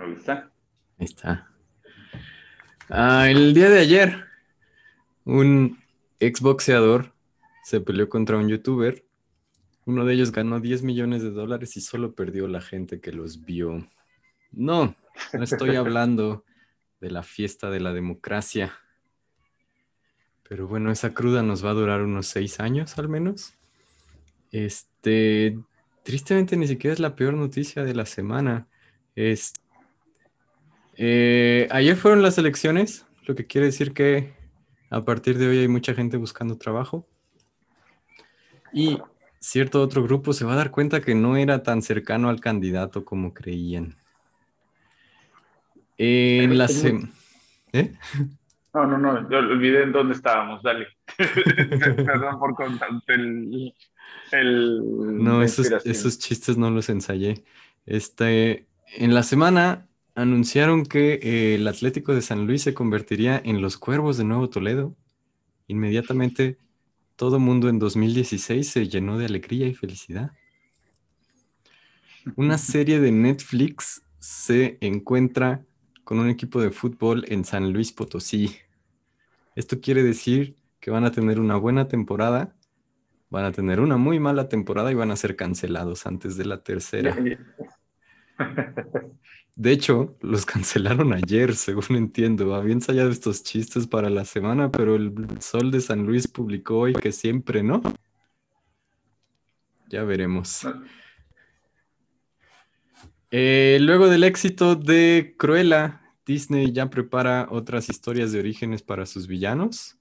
Ahí está. Ahí está. Ah, el día de ayer, un exboxeador se peleó contra un youtuber. Uno de ellos ganó 10 millones de dólares y solo perdió la gente que los vio. No, no estoy hablando de la fiesta de la democracia. Pero bueno, esa cruda nos va a durar unos seis años al menos. Este, tristemente ni siquiera es la peor noticia de la semana. Es, eh, ayer fueron las elecciones, lo que quiere decir que a partir de hoy hay mucha gente buscando trabajo. Y cierto otro grupo se va a dar cuenta que no era tan cercano al candidato como creían. En la ¿Eh? No, no, no, yo olvidé en dónde estábamos, dale. Perdón por contarte el... no, esos, esos, chistes no los ensayé. Este, en la semana anunciaron que eh, el Atlético de San Luis se convertiría en los Cuervos de Nuevo Toledo. Inmediatamente todo mundo en 2016 se llenó de alegría y felicidad. Una serie de Netflix se encuentra con un equipo de fútbol en San Luis Potosí. Esto quiere decir que van a tener una buena temporada, van a tener una muy mala temporada y van a ser cancelados antes de la tercera. De hecho, los cancelaron ayer, según entiendo. Había ensayado estos chistes para la semana, pero el Sol de San Luis publicó hoy que siempre no. Ya veremos. Eh, luego del éxito de Cruella, Disney ya prepara otras historias de orígenes para sus villanos.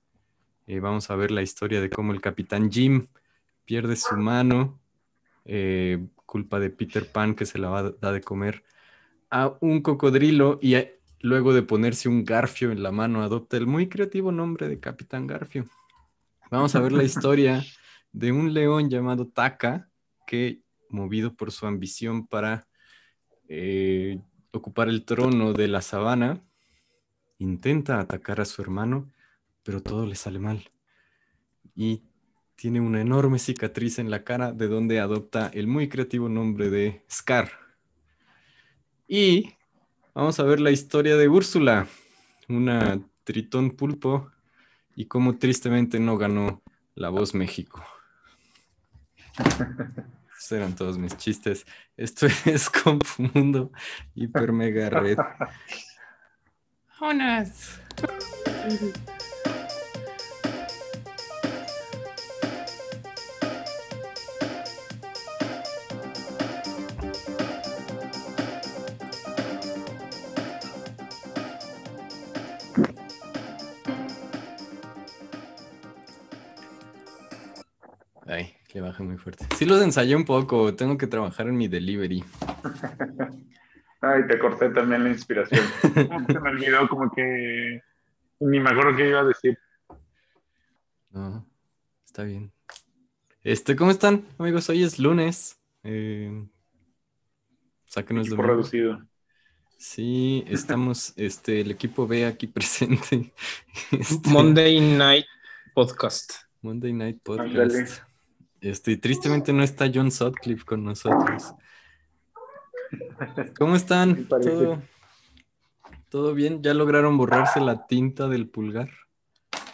Eh, vamos a ver la historia de cómo el capitán Jim pierde su mano, eh, culpa de Peter Pan que se la va a dar de comer a un cocodrilo y luego de ponerse un garfio en la mano adopta el muy creativo nombre de Capitán Garfio. Vamos a ver la historia de un león llamado Taka que, movido por su ambición para eh, ocupar el trono de la sabana, intenta atacar a su hermano, pero todo le sale mal. Y tiene una enorme cicatriz en la cara de donde adopta el muy creativo nombre de Scar. Y vamos a ver la historia de Úrsula, una tritón pulpo, y cómo tristemente no ganó la voz México. Esos eran todos mis chistes. Esto es Confundo Hiper Mega Red. ¡Jonas! Muy fuerte. Sí los ensayé un poco, tengo que trabajar en mi delivery. Ay, te corté también la inspiración. Se me olvidó como que ni me acuerdo qué iba a decir. No, está bien. Este, ¿cómo están, amigos? Hoy es lunes. Eh, sáquenos de reducido. Sí, estamos, este, el equipo B aquí presente. Este, Monday Night Podcast. Monday Night Podcast. Este, tristemente no está John Sutcliffe con nosotros. ¿Cómo están? ¿Todo, ¿Todo bien? ¿Ya lograron borrarse la tinta del pulgar?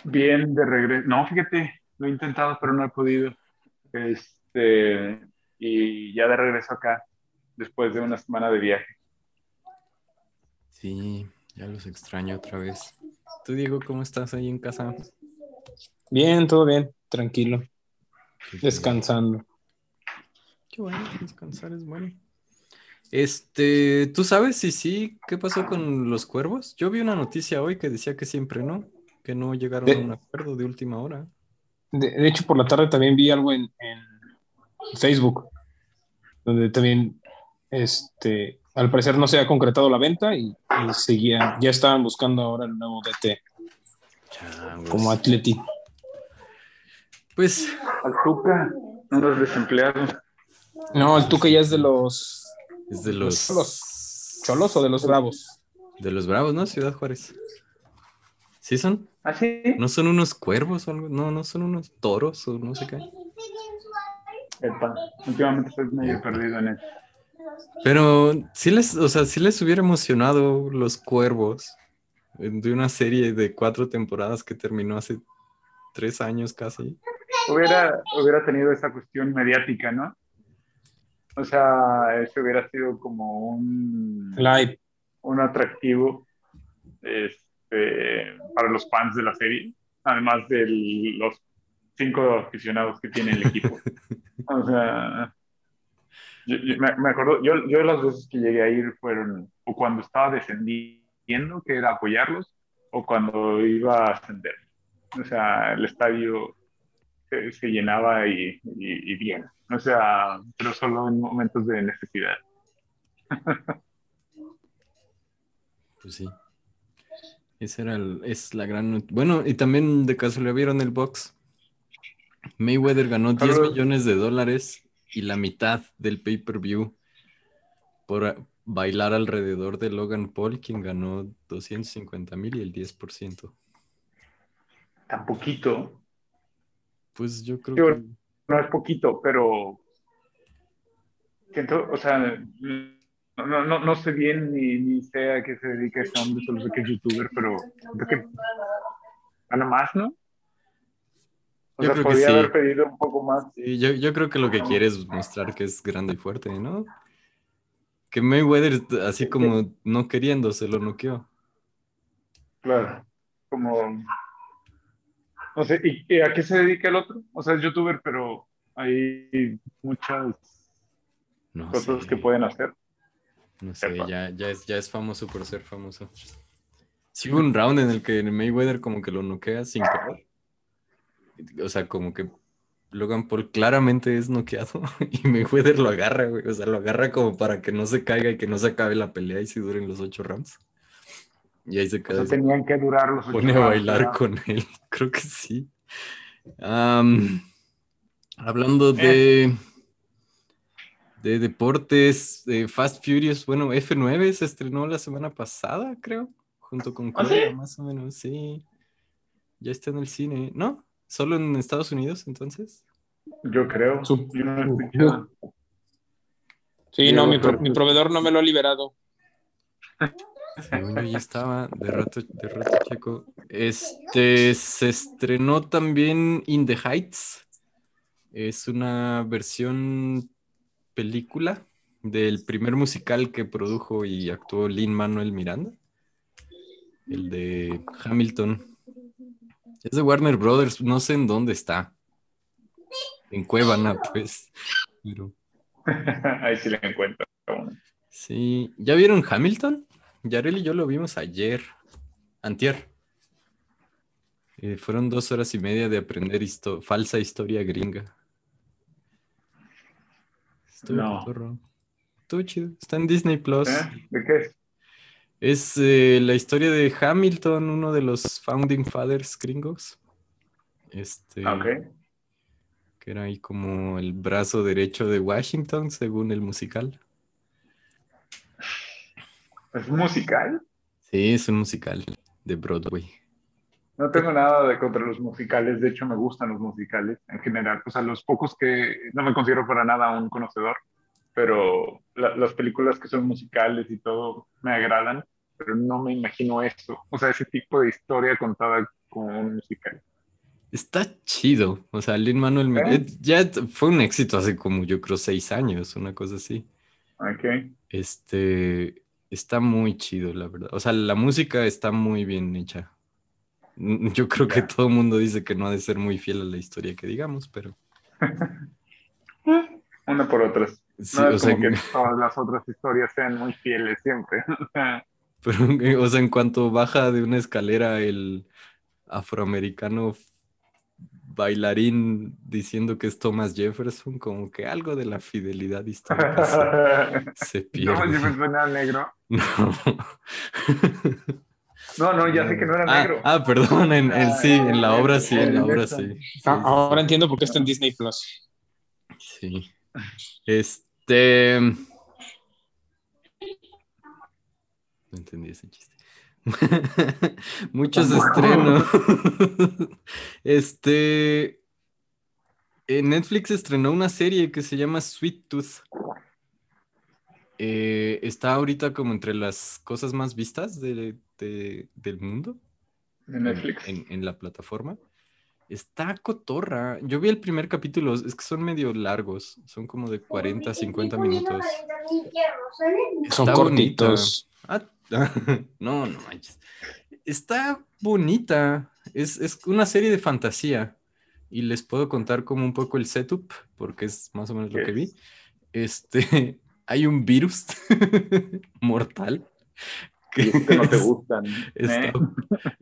Bien, de regreso. No, fíjate, lo he intentado, pero no he podido. Este, y ya de regreso acá, después de una semana de viaje. Sí, ya los extraño otra vez. Tú, Diego, ¿cómo estás ahí en casa? Bien, todo bien, tranquilo. Descansando. Qué bueno, descansar es bueno. Este, ¿tú sabes si sí? ¿Qué pasó con los cuervos? Yo vi una noticia hoy que decía que siempre no, que no llegaron a un acuerdo de última hora. De, hecho, por la tarde también vi algo en, Facebook, donde también, este, al parecer no se ha concretado la venta y, seguían, ya estaban buscando ahora el nuevo DT como Atleti. Pues. Al Tuca, los desempleados. No, el Tuca ya es de los. Es de los. cholos. o de los bravos. De los bravos, ¿no? Ciudad Juárez. ¿Sí son? ¿Ah, sí? ¿No son unos cuervos o algo? No, no son unos toros o no sé qué. Epa, últimamente estoy medio perdido en eso. Pero sí les, o sea, sí les hubiera emocionado los cuervos de una serie de cuatro temporadas que terminó hace tres años casi. Hubiera, hubiera tenido esa cuestión mediática, ¿no? O sea, eso hubiera sido como un, Live. un atractivo este, para los fans de la serie, además de los cinco aficionados que tiene el equipo. O sea, yo, yo me, me acuerdo, yo, yo las veces que llegué a ir fueron o cuando estaba descendiendo, que era apoyarlos, o cuando iba a ascender. O sea, el estadio se, se llenaba y, y, y bien. O sea, pero solo en momentos de necesidad. Pues sí. Esa era el- es la gran. Bueno, y también de casualidad vieron el box. Mayweather ganó 10 Claro. millones de dólares y la mitad del pay-per-view por bailar alrededor de Logan Paul, quien ganó 250 mil y el 10%. Tan poquito. Pues yo creo Yo- que. no es poquito, pero siento, o sea, no, no, no, sé bien ni, ni sé a qué se dedica ese hombre, solo sé que es youtuber, pero siento que gana más, ¿no? O Yo sea, creo que podría sí. haber pedido un poco más. Sí, yo, yo creo que lo que quiere es mostrar que es grande y fuerte, ¿no? Que Mayweather, así como no queriendo, se lo noqueó. Claro, como, no sé, ¿y, y a qué se dedica el otro? O sea, es youtuber, pero hay muchas No cosas sé. que pueden hacer. No sé, ya, ya, es, ya es famoso por ser famoso. Sí hubo un round en el que Mayweather como que lo noquea sin querer. O sea, como que Logan Paul claramente es noqueado y Mayweather lo agarra, güey. O sea, lo agarra como para que no se caiga y que no se acabe la pelea y si duren los ocho rounds. Y ahí se O queda. sea, tenían que durar los pone a bailar con él. Creo que sí. Hablando de, de deportes, de Fast Furious, bueno, F9 se estrenó la semana pasada, creo, junto con ¿Ah, Cruella, sí? más o menos, sí. Ya está en el cine, ¿no? ¿Solo en Estados Unidos entonces? Yo creo. Sup- Yo no he escuchado. Sí, no, mi, pro- mi proveedor no me lo ha liberado. Según yo ya estaba, de rato, de rato checo. Este, se estrenó también In the Heights. Es una versión película del primer musical que produjo y actuó Lin Manuel Miranda. El de Hamilton. Es de Warner Brothers, no sé en dónde está. En Cuevana, pues. Pero Ahí sí le encuentro. sí. ¿Ya vieron Hamilton? Yarel y yo lo vimos ayer. Antier. Eh, fueron dos horas y media de aprender histo- falsa historia gringa. Estuvo No. Estuvo chido. Está en Disney Plus. ¿Eh? ¿De qué es? Es eh, la historia de Hamilton, uno de los founding fathers gringos. Este, Ah, Ok. que era ahí como el brazo derecho de Washington, según el musical. ¿Es musical? Sí, es un musical de Broadway. No tengo nada de contra los musicales, de hecho me gustan los musicales en general, o sea, los pocos que no me considero para nada un conocedor, pero la- las películas que son musicales y todo me agradan, pero no me imagino eso, o sea, ese tipo de historia contada como un musical. Está chido. O sea, Lin Manuel ¿Eh? eh, ya fue un éxito hace como yo creo seis años, una cosa así. Ok. Este está muy chido, la verdad. O sea, la música está muy bien hecha. Yo creo que todo el mundo dice que no ha de ser muy fiel a la historia que digamos, pero Una por otras. sí, no o es sea, como que todas las otras historias sean muy fieles siempre. O sea, pero, o sea, en cuanto baja de una escalera el afroamericano bailarín diciendo que es Thomas Jefferson, como que algo de la fidelidad histórica se, se no, pierde. Jefferson era negro. No. No, no, ya sé que no era Ah, negro. Ah, perdón, en, en- sí, en la obra sí, en la obra Neta. sí. Sí, Ah, sí, ahora entiendo por qué está en Disney Plus. sí. Este. No entendí ese chiste. Muchos estrenos. Este. En Netflix estrenó una serie que se llama Sweet Tooth. Eh, está ahorita como entre las cosas más vistas de- de- del mundo De en, Netflix. en- en la plataforma. Está cotorra. Yo vi el primer capítulo, es que son medio largos, son como de 40, 50 minutos. Son cortitos. Ah, no, no manches. Está bonita. Es, es una serie de fantasía. Y les puedo contar como un poco el setup, porque es más o menos lo que vi. Este, hay un virus mortal que no te gustan. está, ¿eh?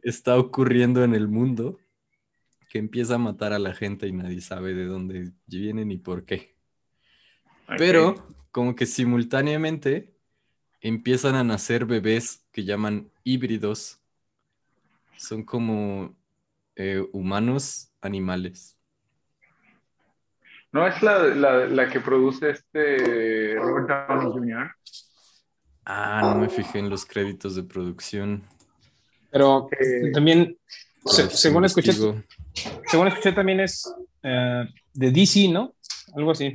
está ocurriendo en el mundo que empieza a matar a la gente y nadie sabe de dónde viene ni por qué. Pero como que simultáneamente empiezan a nacer bebés que llaman híbridos. Son como eh, humanos animales. ¿No es la, la, la que produce este Robert Downey Jr.? Ah, no me fijé en los créditos de producción. Pero Eh, también, se- según escuché, según escuché, también es eh, de DC, ¿no? Algo así.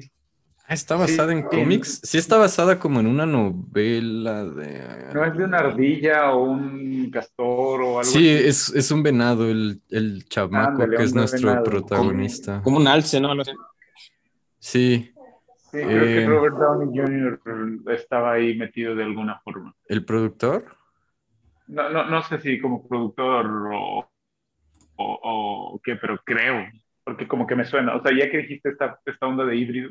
Ah, ¿Está basada en cómics? Sí está basada como en una novela de... ¿No es de una ardilla o un castor o algo Sí, así? es, es un venado, el, el chamaco Ándale, que es nuestro venado. protagonista. Como un alce, ¿no? Sí, Sí, creo Eh, que Robert Downey Jr. estaba ahí metido de alguna forma. el productor. No, no, no sé si como productor o, o, o qué, pero creo, porque como que me suena. O sea, ya que dijiste esta, esta onda de híbrido,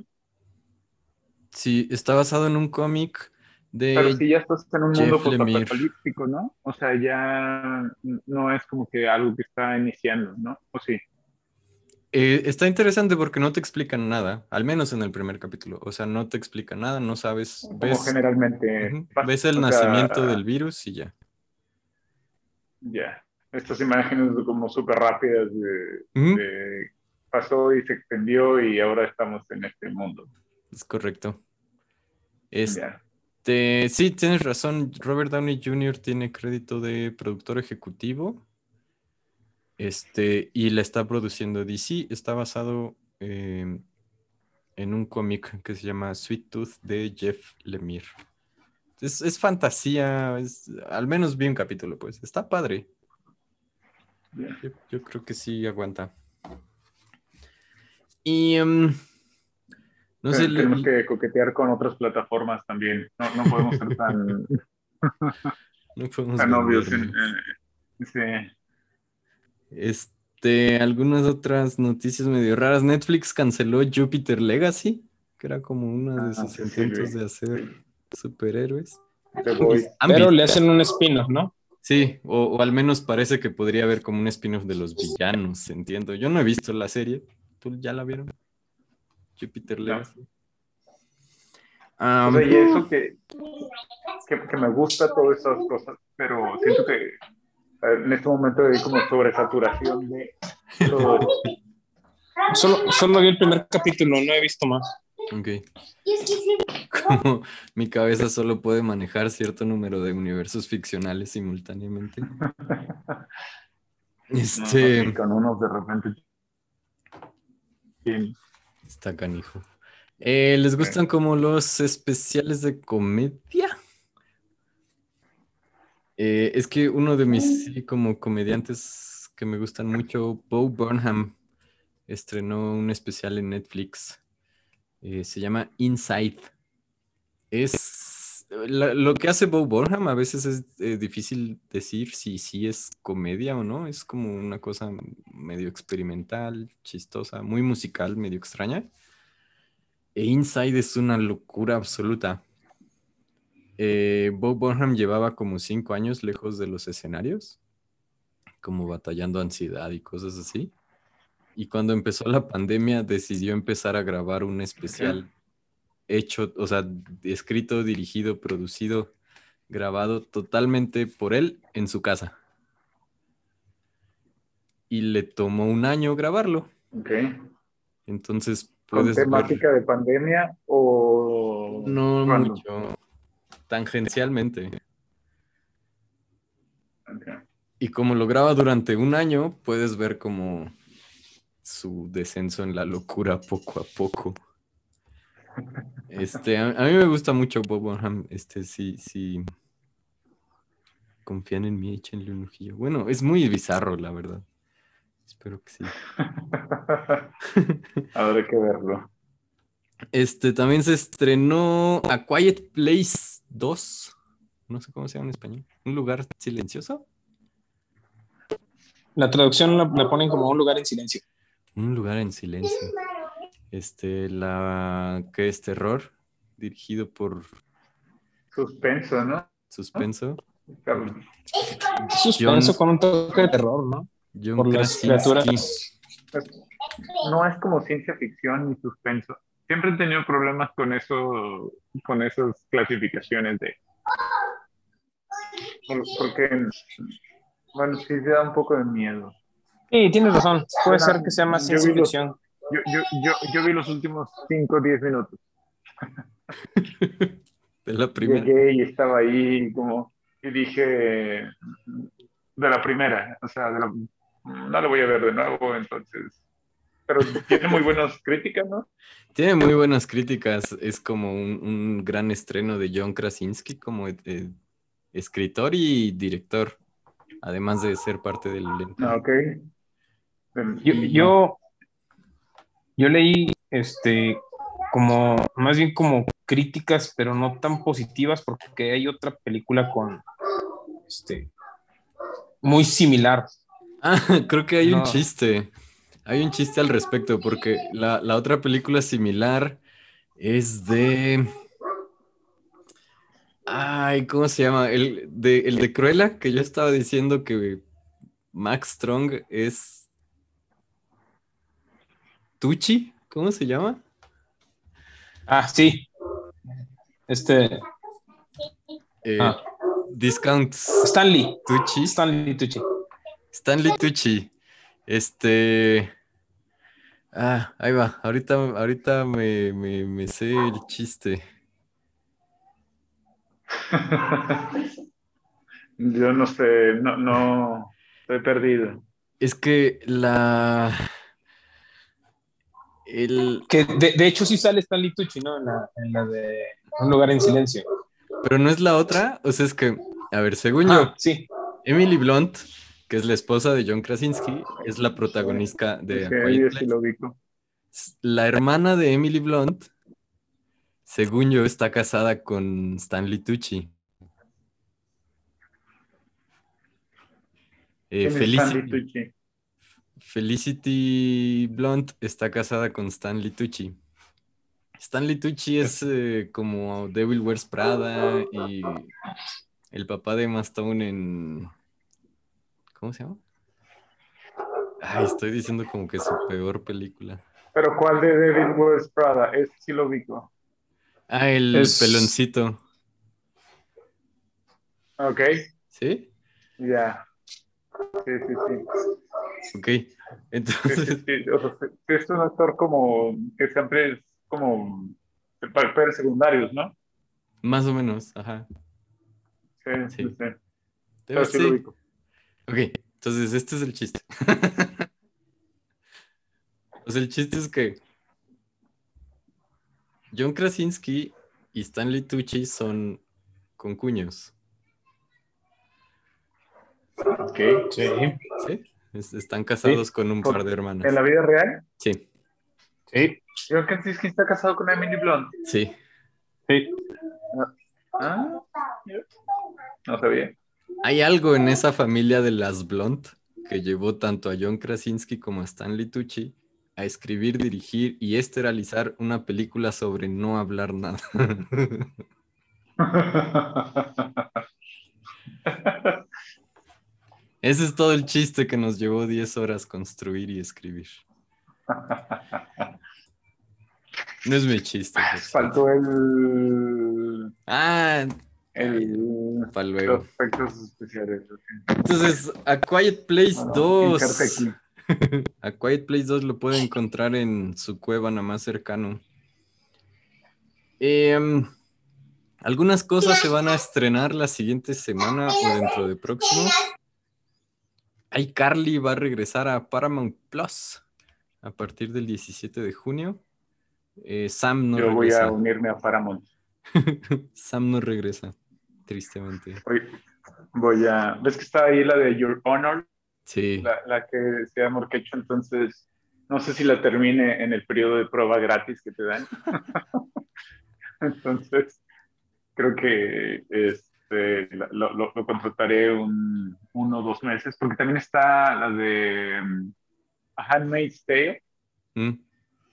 Sí, está basado en un cómic de... pero si ya estás en un Jeff mundo postapocalíptico, ¿no? O sea, ya no es como que algo que está iniciando, ¿no? O sí. Eh, está interesante porque no te explican nada, al menos en el primer capítulo. O sea, no te explican nada, no sabes. Como Ves, generalmente pasa. ves el sea, nacimiento del virus y ya. Ya. Estas imágenes como súper rápidas de- pasó y se extendió y ahora estamos en este mundo. Es correcto. Este, sí, tienes razón. Robert Downey Jr. tiene crédito de productor ejecutivo. Este, y la está produciendo DC. Está basado eh, en un cómic que se llama Sweet Tooth de Jeff Lemire. Es, es fantasía, es- al menos vi un capítulo, pues. Está padre. Yo creo que sí aguanta. Y em, no sé, Pero le- tenemos que coquetear con otras plataformas también. No, no podemos ser tan, no podemos tan obvios. sí. Este, algunas otras noticias medio raras. Netflix canceló Jupiter Legacy, que era como uno de Ah, sus sí, sí, intentos de hacer superhéroes. Voy. Pero le hacen un spin-off, ¿no? Sí, o, o al menos parece que podría haber como un spin-off de los villanos, entiendo. Yo no he visto la serie. ¿Tú ya la vieron? Jupiter. Legacy. O Am, sea, y eso que, que, que me gusta todas esas cosas, pero siento que eh, en este momento hay como sobresaturación de todo esto. Solo, solo vi el primer capítulo, no he visto más. ok. Como mi cabeza solo puede manejar cierto número de universos ficcionales simultáneamente. Este. No, con unos de repente. Sí. Está canijo. Eh, ¿Les gustan como los especiales de comedia? Eh, es que uno de mis sí, como comediantes que me gustan mucho, Bo Burnham, estrenó un especial en Netflix. Eh, se llama Inside. Es la- lo que hace Bo Burnham a veces es eh, difícil decir si sí es comedia o no. Es como una cosa medio experimental, chistosa, muy musical, medio extraña. E Inside es una locura absoluta. Eh, Bo Burnham llevaba como cinco años lejos de los escenarios, como batallando ansiedad y cosas así. Y cuando empezó la pandemia decidió empezar a grabar un especial hecho, o sea, escrito, dirigido, producido, grabado totalmente por él en su casa. Y le tomó un año grabarlo. Ok. Entonces ¿Con puedes ver... temática de pandemia o.? No ¿Cuándo? mucho. Tangencialmente. Y como lo graba durante un año, puedes ver como su descenso en la locura poco a poco. Este, a, a mí me gusta mucho Bob Burnham. Este, sí, sí. Confían en mí, échenle un ojillo. Bueno, es muy bizarro, la verdad. Espero que sí. Habrá que verlo. Este, también se estrenó A Quiet Place 2. No sé cómo se llama en español. ¿Un lugar silencioso? La traducción la, la ponen como un lugar en silencio. Un lugar en silencio. Este, la que es terror, dirigido por Suspenso, ¿no? Suspenso. Suspenso John- con un toque de terror, ¿no? John Por las criaturas. No es como ciencia ficción ni suspenso. Siempre he tenido problemas con eso, con esas clasificaciones de. por- Porque, bueno, sí se da un poco de miedo. Sí, tienes razón. Puede Bueno, ser que sea más ciencia los- ficción. Yo, yo, yo, yo vi los últimos 5 o 10 minutos. De la primera. Llegué y estaba ahí como, y dije, de la primera, o sea, de la- no lo voy a ver de nuevo, entonces, pero tiene muy buenas críticas, ¿no? Tiene muy buenas críticas. Es como un, un gran estreno de John Krasinski como eh, escritor y director, además de ser parte del elenco. Ah, ok. Yo, yo, yo leí este como más bien como críticas, pero no tan positivas, porque hay otra película con este muy similar. Ah, creo que hay un chiste. Hay un chiste al respecto, porque la, la otra película similar es de. Ay, ¿cómo se llama? El de, el de Cruella, que yo estaba diciendo que Max Strong es. Tucci, ¿cómo se llama? Ah, sí. Este Eh, Ah. Discount Stanley. Tucci. Stanley Tucci. Stanley Tucci. Este. Ah, ahí va. Ahorita, ahorita me, me, me sé el chiste. Yo no sé, no, no, estoy perdido. Es que la. El. Que de, de hecho sí sale Stanley Tucci, ¿no? En la, en la de Un lugar en silencio. Pero no es la otra. O sea, es que. A ver, según yo, Ah, sí. Emily Blunt, que es la esposa de John Krasinski, es la protagonista de A Sí, lo ubico. La hermana de Emily Blunt, según yo, está casada con Stanley Tucci. Eh, ¿Quién es Stanley Felicity, Tucci? Felicity Blunt está casada con Stanley Tucci. Stanley Tucci es eh, como Devil Wears Prada y el papá de Emma Stone en... ¿Cómo se llama? Ay, estoy diciendo como que su peor película. Pero ¿cuál de David Wears Prada? Ese sí lo ubico. Ah, el Es- peloncito. Ok, ¿Sí? ya. Sí, sí, sí. Ok. Sí, sí, Entonces, sí. O sea, es un actor como que siempre es como papeles secundarios, ¿no? más o menos, ajá. Sí, sí, Sí. Pero sí lo. Ok, entonces este es el chiste. Pues el chiste es que John Krasinski y Stanley Tucci son concuños, Ok. Sí. ¿sí? Es- están casados con un par de hermanas. ¿En la vida real? Sí, Sí. John Krasinski está casado con Emily Blunt. sí. Sí. Ah, no sabía. Hay algo en esa familia de las Blunt que llevó tanto a John Krasinski como a Stanley Tucci a escribir, dirigir y esterilizar una película sobre no hablar nada. Ese es todo el chiste que nos llevó 10 horas construir y escribir. No es mi chiste. Faltó el, Ah, el para luego. los efectos especiales. Entonces, A Quiet Place Bueno, 2. inserte aquí. A Quiet Place 2 lo puede encontrar en su cueva nada más cercano. Em, algunas cosas se van a estrenar la siguiente semana o dentro de próximo. iCarly va a regresar a Paramount Plus a partir del 17 de junio. Eh, Sam no Yo voy regresa. a unirme a Paramount. Sam no regresa, tristemente. Voy, voy a. ¿Ves que está ahí la de Your Honor? Sí. La, la que se llama Orquecho, entonces no sé si la termine en el periodo de prueba gratis que te dan. entonces, creo que este, lo, lo- lo contrataré un, uno o dos meses, porque también está la de um, A Handmaid's Tale. Mm,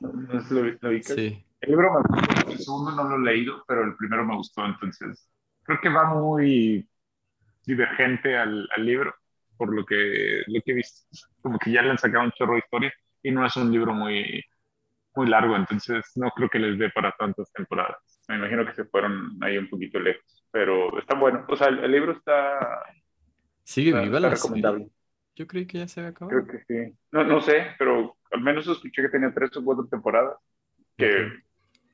No, no sé si lo, lo sí. El libro me gustó, el segundo no lo he leído, pero el primero me gustó, entonces creo que va muy divergente al, al libro, por lo que, lo que he visto. Como que ya le han sacado un chorro de historia y no es un libro muy, muy largo, entonces no creo que les dé para tantas temporadas. Me imagino que se fueron ahí un poquito lejos, pero está bueno. O sea, el, el libro está, Sigue está, viva está la recomendable. Yo creí que ya se había acabado. Creo que sí. No, no sé, pero al menos escuché que tenía tres o cuatro temporadas. Que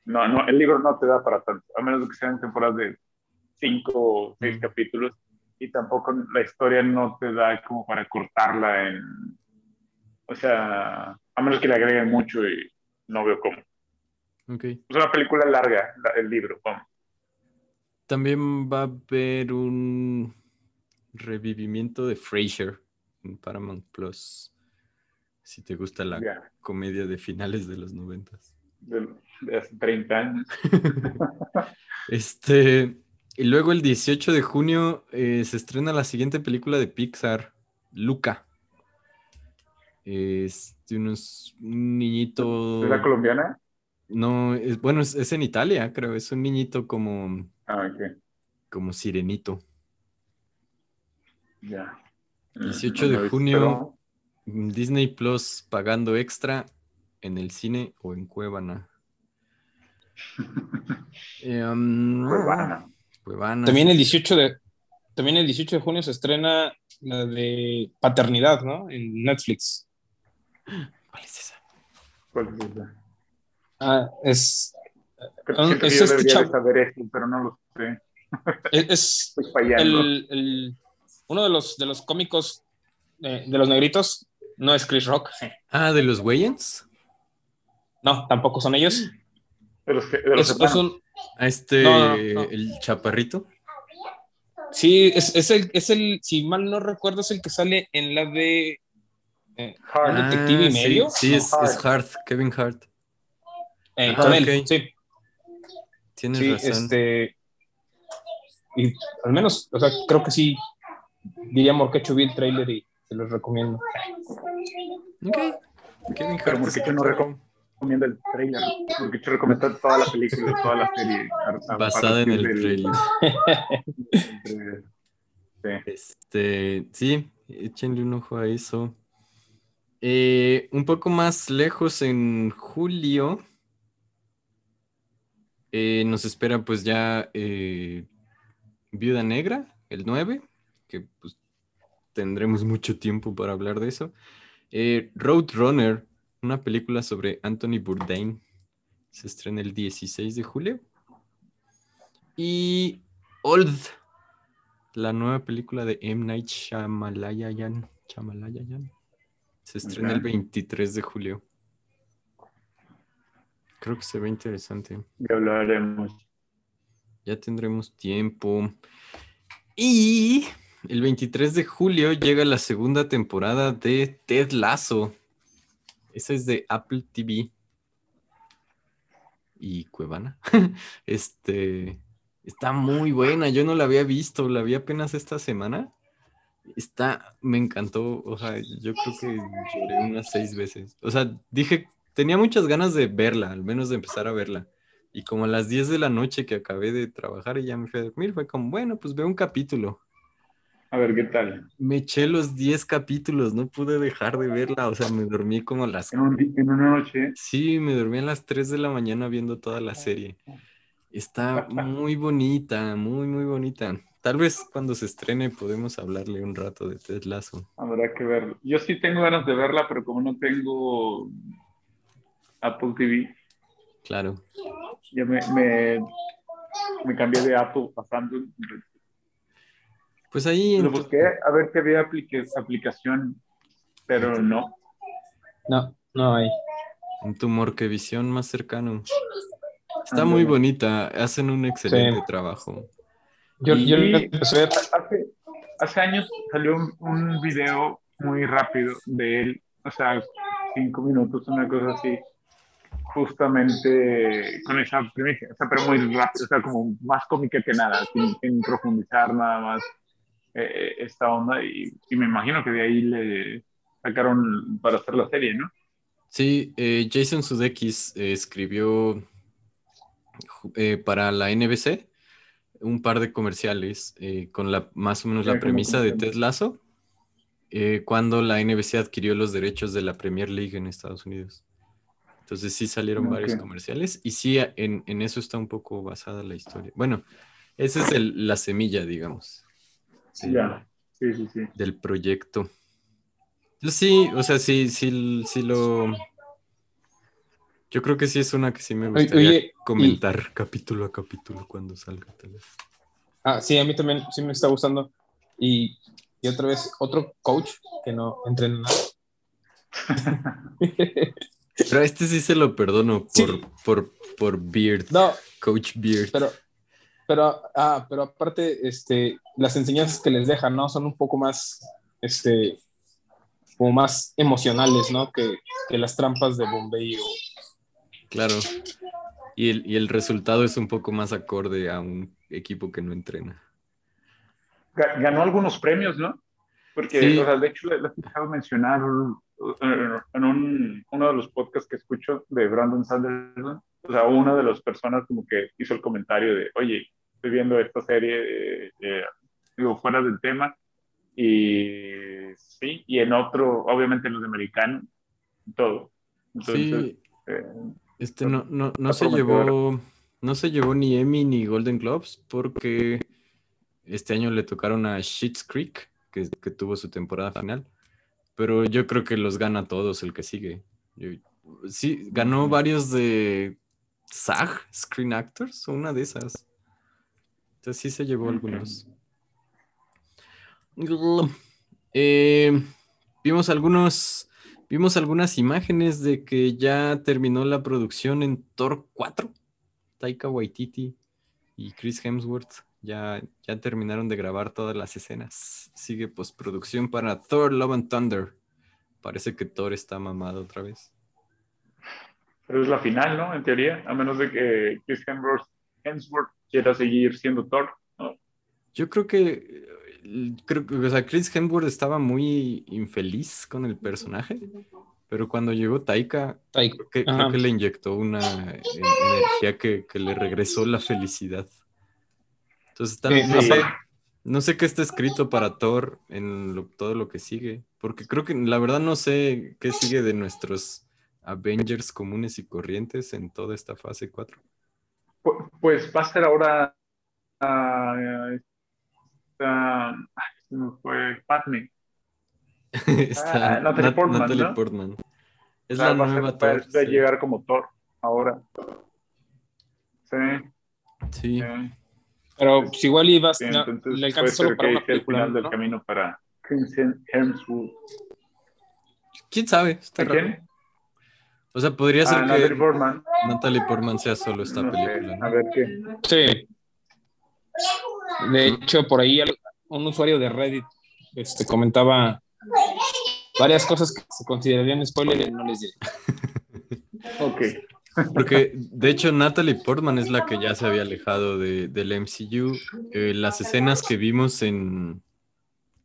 no, no, el libro no te da para tanto, a menos que sean temporadas de cinco o seis Mm. capítulos. Y tampoco la historia no te da como para cortarla en. O sea, a menos que le agreguen mucho y no veo cómo. Ok. Es una película larga, la- el libro. vamos. También va a haber un revivimiento de Frasier en Paramount Plus. Si te gusta la comedia de finales de los noventas. de, de hace 30 años. Este, y luego el 18 de junio eh, se estrena la siguiente película de Pixar, Luca. Es de unos, un niñito. ¿Es la colombiana? No, es, bueno, es, es en Italia, creo. Es un niñito como, Ah, ok. como sirenito. Ya. 18 No de lo he visto, junio. pero- Disney Plus pagando extra en el cine o en Cuevana. Um, Cuevana. Cuevana, También el 18 de, también el 18 de junio se estrena la de Paternidad, ¿no? En Netflix. ¿Cuál es esa? ¿Cuál es esa? Ah, es, Creo Ah, siento que es yo este debería de saber esto, pero no lo es, el, el- uno de los, de los cómicos eh, de los negritos, no es Chris Rock. Ah, de los Wayans. No, tampoco son ellos. De los, que- de los Es, es hermanos. un, A este, No, no, no. el chaparrito. sí, es, es el, es el, si mal no recuerdo, es el que sale en la de eh. Ah, detective y sí, medio? Sí, es, No, es Hart, Kevin Hart. eh, Ah, con ok. él. Sí, Tienes sí, razón. este. Y al menos, o sea, creo que sí. Diríamos que hecho vi el trailer y se los recomiendo. Ok. Kevin Pero Hart yo no actor recomiendo el trailer. Porque yo recomiendo toda la película, toda la serie. a- a basada en el del- trailer. Este, sí, échenle un ojo a eso. Eh, un poco más lejos en julio. eh, nos espera pues ya eh, Viuda Negra, el 9, que pues tendremos mucho tiempo para hablar de eso. Eh, Roadrunner, una película sobre Anthony Bourdain, se estrena el 16 de julio. Y Old, la nueva película de M. Night Shyamalan, Shyamalan, se estrena el Ok. 23 de julio. Creo que se ve interesante. Ya hablaremos. Ya tendremos tiempo. Y el 23 de julio llega la segunda temporada de Ted Lasso. Esa es de Apple TV. Y Cuevana. Este está muy buena. Yo no la había visto, la vi apenas esta semana. Está, me encantó. O sea, yo creo que lloré unas seis veces. O sea, dije, tenía muchas ganas de verla, al menos de empezar a verla. Y como a las 10 de la noche que acabé de trabajar y ya me fui a dormir, fue como, bueno, pues veo un capítulo. A ver qué tal. Me eché los 10 capítulos, no pude dejar de verla, o sea, me dormí como a las... En, una noche. Sí, me dormí a las 3 de la mañana viendo toda la serie. Está muy bonita, muy, muy bonita. Tal vez cuando se estrene podemos hablarle un rato de Ted Lasso. Habrá que verlo. Yo sí tengo ganas de verla, pero como no tengo Apple TV, Claro. ya me, me, me cambié de Apple a Samsung. Pues ahí... en Lo tu- busqué a ver si había aplicación, pero no. No, no hay. Un tumor que visión más cercano. Está muy bonita, hacen un excelente trabajo. Yo, yo hace, hace, años salió un, un, video muy rápido de él, o sea, cinco minutos, una cosa así, justamente con esa primicia, o sea, pero muy rápido, o sea, como más cómica que nada, sin, profundizar nada más eh, esta onda, y, y, me imagino que de ahí le sacaron para hacer la serie, ¿no? Sí, eh, Jason Sudeikis eh, escribió eh, para la NBC un par de comerciales con la, más o menos la premisa de Ted Lasso, cuando la NBC adquirió los derechos de la Premier League en Estados Unidos. Entonces sí salieron varios comerciales y sí, en, en, eso está un poco basada la historia. Bueno, esa es el, la semilla, digamos. Sí, sí, sí, Del proyecto. Sí, o sea, sí, sí, sí lo yo creo que sí es una que sí me gustaría comentar capítulo a capítulo cuando salga. Tal vez. Ah, sí, a mí también sí me está gustando. Y, y otra vez, otro coach que no entrena nada. pero este sí se lo perdono por, por, por Beard. No. Coach Beard. Pero, pero, ah, pero aparte, este, las enseñanzas que les dejan, ¿no? Son un poco más, este, como más emocionales, ¿no? Que, que las trampas de Bombay o Claro. Y el, y el resultado es un poco más acorde a un equipo que no entrena. Ganó algunos premios, ¿no? Porque, de hecho, le, he mencionar en un, uno de los podcasts que escucho de Brandon Sanderson, o sea, una de las personas como que hizo el comentario de, oye, estoy viendo esta serie, digo, fuera del tema, y sí, y en otro, obviamente en los de americano, todo. Entonces, sí. Eh, este no, no, no se llevó, no se llevó ni Emmy ni Golden Globes porque este año le tocaron a Sheets Creek, que, tuvo su temporada final. Pero yo creo que los gana todos el que sigue. sí, ganó varios de SAG, Screen Actors, o una de esas. Entonces sí se llevó algunos. Eh, vimos algunos Vimos algunas imágenes de que ya terminó la producción en Thor 4. Taika Waititi y Chris Hemsworth ya, ya terminaron de grabar todas las escenas. Sigue postproducción para Thor Love and Thunder. Parece que Thor está mamado otra vez. Pero es la final, ¿no? En teoría, a menos de que Chris Hemsworth, quiera seguir siendo Thor. Yo creo que creo que, o sea, Chris Hemsworth estaba muy infeliz con el personaje, pero cuando llegó Taika, creo, que, le inyectó una energía que, le regresó la felicidad. Entonces, no, sé, qué está escrito para Thor en todo lo que sigue, porque creo que la verdad no sé qué sigue de nuestros Avengers comunes y corrientes en toda esta fase 4. Pues va a ser ahora uh, esta, fue Padme. Está ah, Natalie, Portman, Es la nueva Thor. De llegar como Thor ahora. Sí. Sí. Pero pues igual ibas, sí, le alcanza solo para una película, el final del camino para Hemsworth. ¿Quién sabe? Está quién? O sea, podría ser ah, que Natalie Portman. Natalie Portman sea solo esta película. A ver qué. Sí. De hecho, por ahí un usuario de Reddit este, comentaba varias cosas que se considerarían spoiler y no les diré. ok. Porque de hecho Natalie Portman es la que ya se había alejado de, del MCU. Eh, las escenas que vimos en,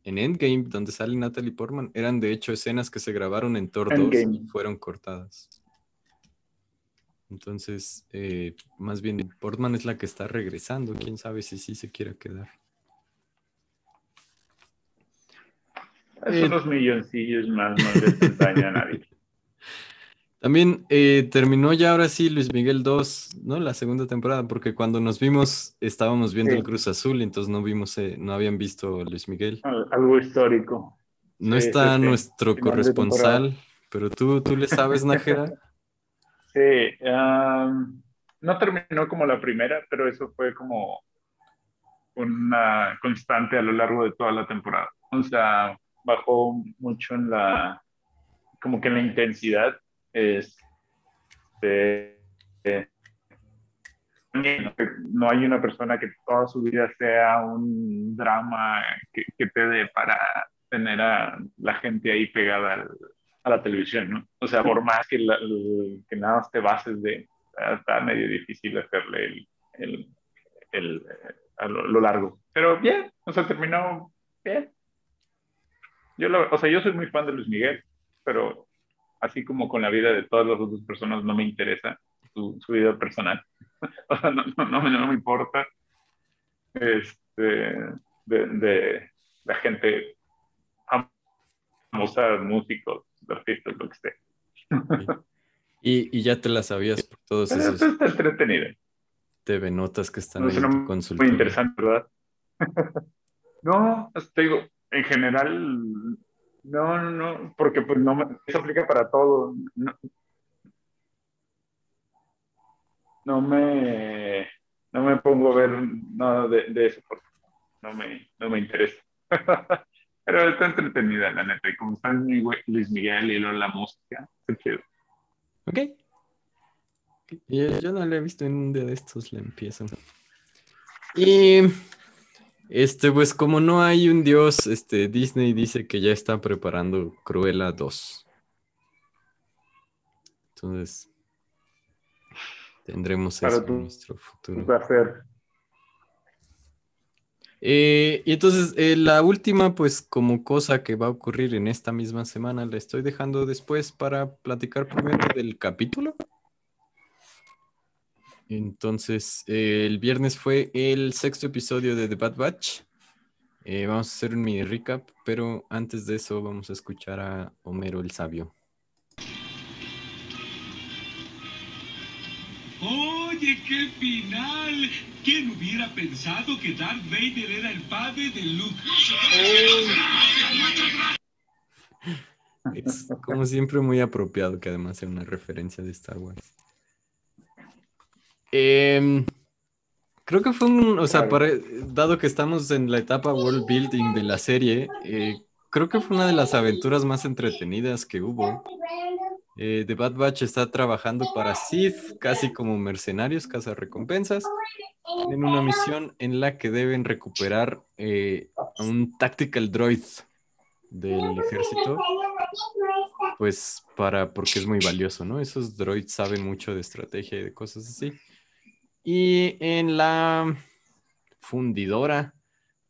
en Endgame, donde sale Natalie Portman, eran de hecho escenas que se grabaron en Thor 2 y fueron cortadas. Entonces, eh, más bien, Portman es la que está regresando. Quién sabe si sí se quiera quedar. Esos dos milloncillos más no les daño a nadie. También eh, terminó ya ahora sí Luis Miguel 2, ¿no? La segunda temporada, porque cuando nos vimos estábamos viendo el Cruz Azul, y entonces no vimos, eh, no habían visto Luis Miguel. Algo histórico. No está nuestro corresponsal, pero tú, tú le sabes, Nájera. Sí, no terminó como la primera, pero eso fue como una constante a lo largo de toda la temporada. O sea, bajó mucho en la, como que en la intensidad. Es, este, no hay una persona que toda su vida sea un drama que, te dé para tener a la gente ahí pegada a la televisión, ¿no? O sea, por más que, que nada te bases de, está medio difícil hacerle el, a lo, largo. Pero bien, o sea, terminó bien. Yo, o sea, yo soy muy fan de Luis Miguel, pero así como con la vida de todas las otras personas no me interesa su, su vida personal. o sea, no, no, no, no, me importa este, de, de la gente famosa, músicos, artistas, lo que sea. Y, y, ya te la sabías por todos esos. Está entretenida. TV notas que están en tu. Muy interesante, ¿verdad? no, te digo, en general, no, no, no, porque pues no eso aplica para todo. No, me, no me pongo a ver nada de, eso porque no me, no me interesa. Pero está entretenida, la neta. Y como están Luis Miguel y luego la música, está chido. Ok. Yo, yo, no la he visto en un de estos, la empiezo. Y este, pues como no hay un dios, este, Disney dice que ya está preparando Cruella 2. Entonces, tendremos eso en nuestro futuro. Placer. Eh, y entonces, eh, la última, pues como cosa que va a ocurrir en esta misma semana, la estoy dejando después para platicar primero del capítulo. Entonces, eh, el viernes fue el sexto episodio de The Bad Batch. vamos a hacer un mini recap, pero antes de eso vamos a escuchar a Homero el Sabio. Oye, qué final. ¿Quién hubiera pensado que Darth Vader era el padre de Luke? Es como siempre muy apropiado que además sea una referencia de Star Wars. Em, creo que fue un, o sea, dado que estamos en la etapa world building de la serie, eh, creo que fue una de las aventuras más entretenidas que hubo. Eh, The Bad Batch está trabajando para Sith, casi como mercenarios, casa recompensas, en una misión en la que deben recuperar eh, un tactical droid del ejército, pues para, porque es muy valioso, ¿no? Esos droids saben mucho de estrategia y de cosas así. Y en la fundidora,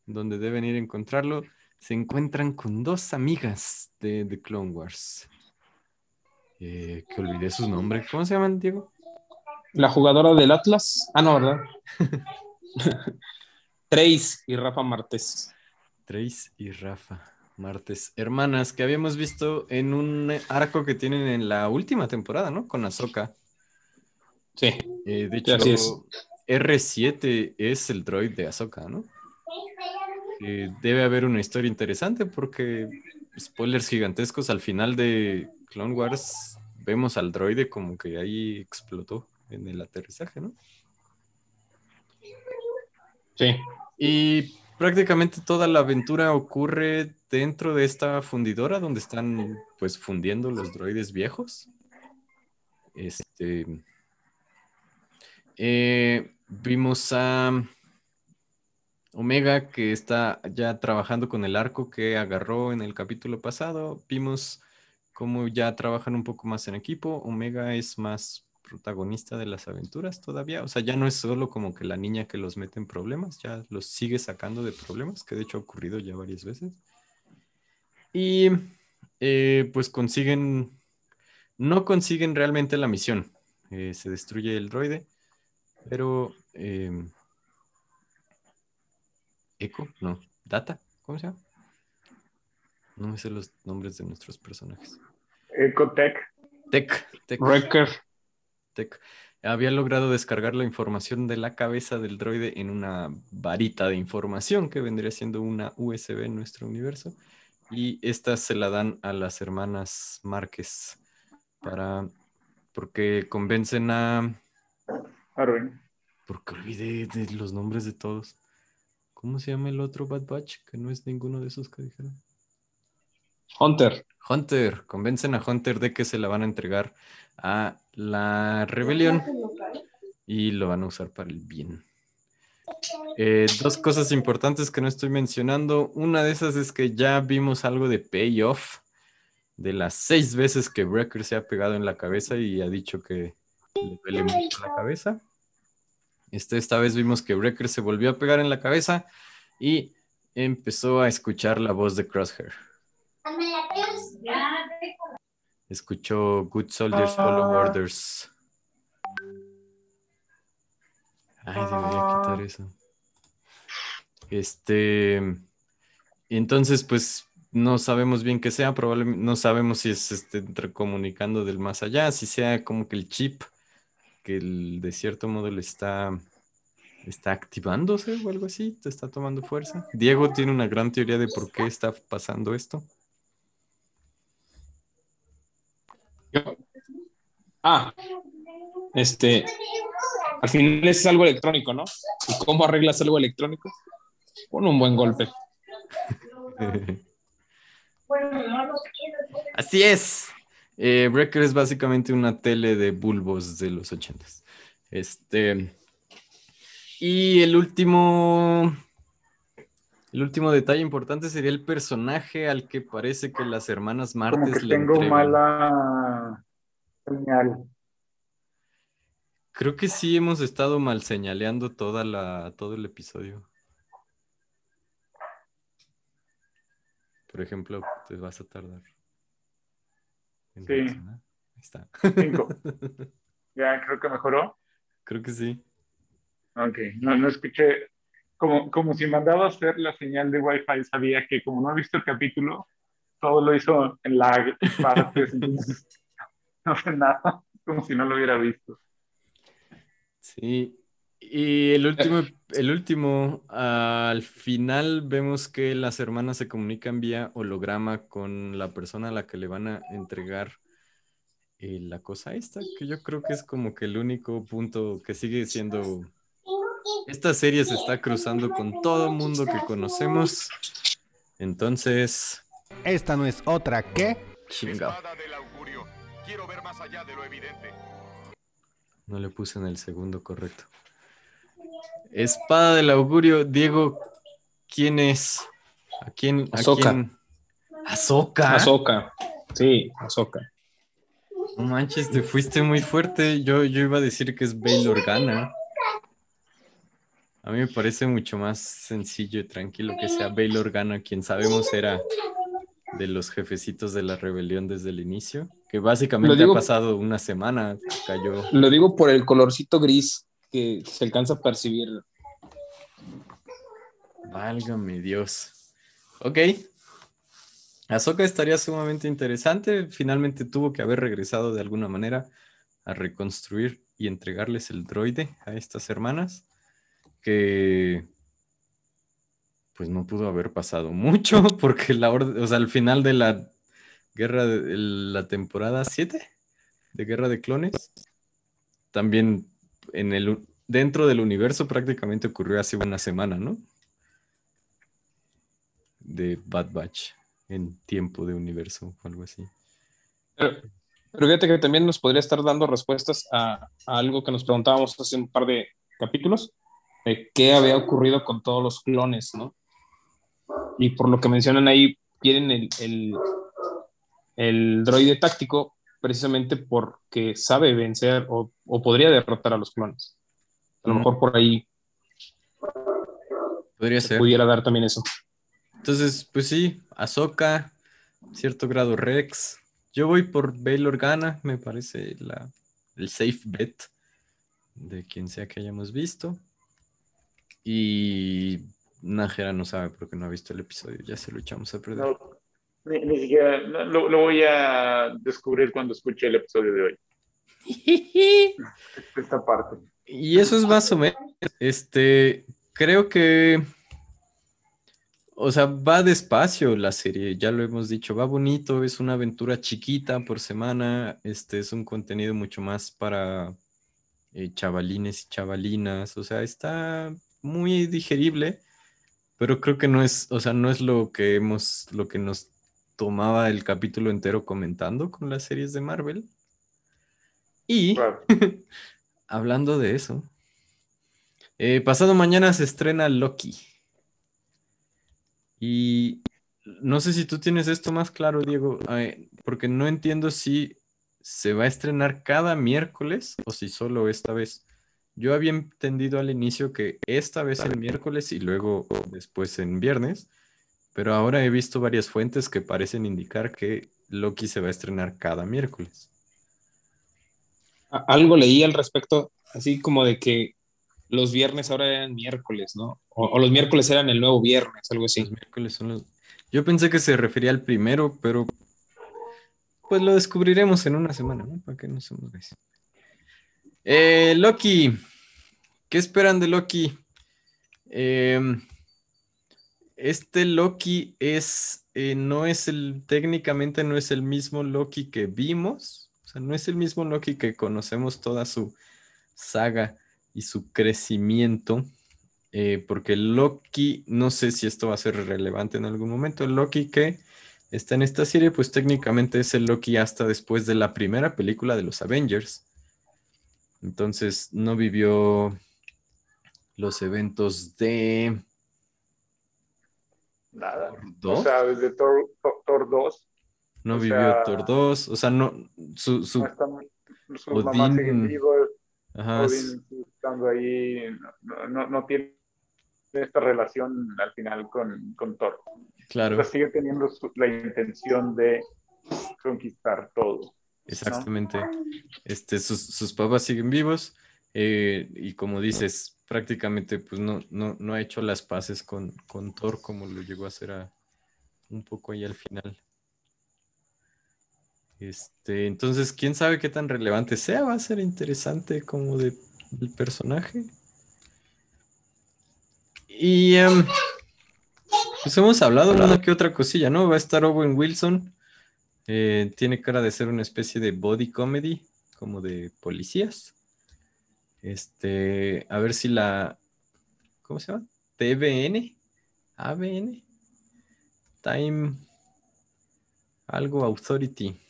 donde deben ir a encontrarlo, se encuentran con dos amigas de The Clone Wars. Eh, que olvidé sus nombres. ¿Cómo se llaman, Diego? La jugadora del Atlas. Ah, no, ¿verdad? Trace y Rafa Martes. Trace y Rafa Martes. Hermanas que habíamos visto en un arco que tienen en la última temporada, ¿no? Con Ahsoka. Sí. Eh, de hecho, R7 es el droid de Ahsoka, ¿no? debe haber una historia interesante porque spoilers gigantescos al final de Clone Wars vemos al droide como que ahí explotó en el aterrizaje, ¿no? Sí. Y prácticamente toda la aventura ocurre dentro de esta fundidora donde están pues fundiendo los droides viejos. Este eh, vimos a Omega que está ya trabajando con el arco que agarró en el capítulo pasado. Vimos como ya trabajan un poco más en equipo, Omega es más protagonista de las aventuras todavía. O sea, ya no es solo como que la niña que los mete en problemas, ya los sigue sacando de problemas, que de hecho ha ocurrido ya varias veces. Y eh, pues consiguen, no consiguen realmente la misión. Eh, se destruye el droide, pero... Em, Echo, no, Data, ¿cómo se llama? No me sé los nombres de nuestros personajes. Ecotech. Tech. Tech. Wrecker. Tech. Había logrado descargar la información de la cabeza del droide en una varita de información que vendría siendo una USB en nuestro universo. Y esta se la dan a las hermanas Márquez para. porque convencen a. Arwen. Porque olvidé de los nombres de todos. ¿Cómo se llama el otro Bad Batch? Que no es ninguno de esos que dijeron. Hunter. Hunter, convencen a Hunter de que se la van a entregar a la rebelión y lo van a usar para el bien. Eh, dos cosas importantes que no estoy mencionando. Una de esas es que ya vimos algo de payoff de las seis veces que Breaker se ha pegado en la cabeza y ha dicho que le duele mucho la cabeza. Este, esta vez vimos que Breaker se volvió a pegar en la cabeza y empezó a escuchar la voz de Crosshair. Escuchó Good Soldiers Follow Orders. Ay, debería quitar eso. Este. Entonces, pues no sabemos bien qué sea, probablemente no sabemos si es este, comunicando del más allá, si sea como que el chip que el, de cierto modo le está, está activándose o algo así, te está tomando fuerza. Diego tiene una gran teoría de por qué está pasando esto. Ah, este, al final es algo electrónico, ¿no? ¿Y cómo arreglas algo electrónico? Con un buen golpe. Así es. Eh, Breaker es básicamente una tele de bulbos de los ochentas. Este. Y el último. El último detalle importante sería el personaje al que parece que las hermanas Martes Como que le tengo entregan. mala señal. Creo que sí hemos estado mal señaleando toda la, todo el episodio. Por ejemplo, te vas a tardar. Sí. Ahí está. Cinco. Ya, creo que mejoró. Creo que sí. Ok, no, no escuché. Como, como si mandaba a hacer la señal de Wi-Fi, sabía que como no he visto el capítulo, todo lo hizo en lag partes, no sé nada, como si no lo hubiera visto. Sí. Y el último, el último, al final vemos que las hermanas se comunican vía holograma con la persona a la que le van a entregar eh, la cosa esta, que yo creo que es como que el único punto que sigue siendo... Esta serie se está cruzando con todo mundo que conocemos. Entonces, Esta no es otra que... chingado. Espada del augurio. Quiero ver más allá de lo evidente. No le puse en el segundo correcto. Espada del augurio, Diego, ¿quién es? ¿A quién? ¿A Ahsoka. quién? Ahsoka. Ahsoka. Sí, Ahsoka. No manches, te fuiste muy fuerte. Yo, yo iba a decir que es Bail Organa. A mí me parece mucho más sencillo y tranquilo que sea Bail Organa, quien sabemos era de los jefecitos de la rebelión desde el inicio, que básicamente digo- ha pasado una semana, cayó. Lo digo por el colorcito gris que se alcanza a percibir. Válgame Dios. Ok. Ahsoka estaría sumamente interesante. Finalmente tuvo que haber regresado de alguna manera a reconstruir y entregarles el droide a estas hermanas. Que pues no pudo haber pasado mucho porque la orden, o sea, al final de la guerra de la temporada 7 de Guerra de Clones, también en el dentro del universo prácticamente ocurrió hace una semana, ¿no? De Bad Batch en tiempo de universo o algo así. Pero, fíjate que también nos podría estar dando respuestas a, a algo que nos preguntábamos hace un par de capítulos, de qué había ocurrido con todos los clones, ¿no? Y por lo que mencionan ahí, quieren el, el, el droide táctico precisamente porque sabe vencer o, o podría derrotar a los clones. A lo Mm. mejor por ahí Podría se ser. pudiera dar también eso. Entonces, pues sí, Ahsoka, cierto grado Rex. Yo voy por Bail Organa, me parece la, el safe bet de quien sea que hayamos visto. Y Nájera no sabe porque no ha visto el episodio, ya se lo echamos a perder. No, ni, ni siquiera lo voy a descubrir cuando escuche el episodio de hoy. Esta parte. Y eso es más o menos. Este, creo que. O sea, va despacio la serie, ya lo hemos dicho, va bonito, es una aventura chiquita por semana, este es un contenido mucho más para eh, chavalines y chavalinas, o sea, está muy digerible, pero creo que no es, o sea, no es lo que hemos, lo que nos tomaba el capítulo entero comentando con las series de Marvel. Y Claro. hablando de eso, eh, pasado mañana se estrena Loki. Y no sé si tú tienes esto más claro, Diego, eh, porque no entiendo si se va a estrenar cada miércoles o si solo esta vez. Yo había entendido al inicio que esta vez el miércoles y luego después en viernes, pero ahora he visto varias fuentes que parecen indicar que Loki se va a estrenar cada miércoles. Algo leí al respecto, así como de que los viernes ahora eran miércoles, ¿no? O, o los miércoles eran el nuevo viernes, algo así. Los miércoles son los... Yo pensé que se refería al primero, pero pues lo descubriremos en una semana, ¿no? Para que no somos gays. Eh, Loki. ¿Qué esperan de Loki? Em, este Loki es, eh, no es el, técnicamente no es el mismo Loki que vimos. O sea, no es el mismo Loki que conocemos toda su saga y su crecimiento. eh, porque Loki, no sé si esto va a ser relevante en algún momento. El Loki que está en esta serie, pues técnicamente es el Loki hasta después de la primera película de los Avengers. Entonces no vivió los eventos de Nada. ¿Dos? O sea, desde Thor, Thor, Thor 2, no o vivió sea- Thor 2, o sea, no, su, su- no están, sus mamás Odín- siguen vivos, ajá, Odín sigue estando ahí, no, no, no tiene esta relación al final con, con Thor. O claro, sea, sigue teniendo su- la intención de conquistar todo. exactamente. Este, sus, sus papás siguen vivos eh, y como dices, prácticamente pues no, no, no ha hecho las paces con, con Thor como lo llegó a hacer a- un poco ahí al final. Este, entonces, quién sabe qué tan relevante sea, va a ser interesante como de el personaje. Y em, pues hemos hablado una que otra cosilla, ¿no? Va a estar Owen Wilson. eh, tiene cara de ser una especie de body comedy, como de policías. Este, a ver si la. ¿Cómo se llama? TVN, ABN, Time, algo Authority.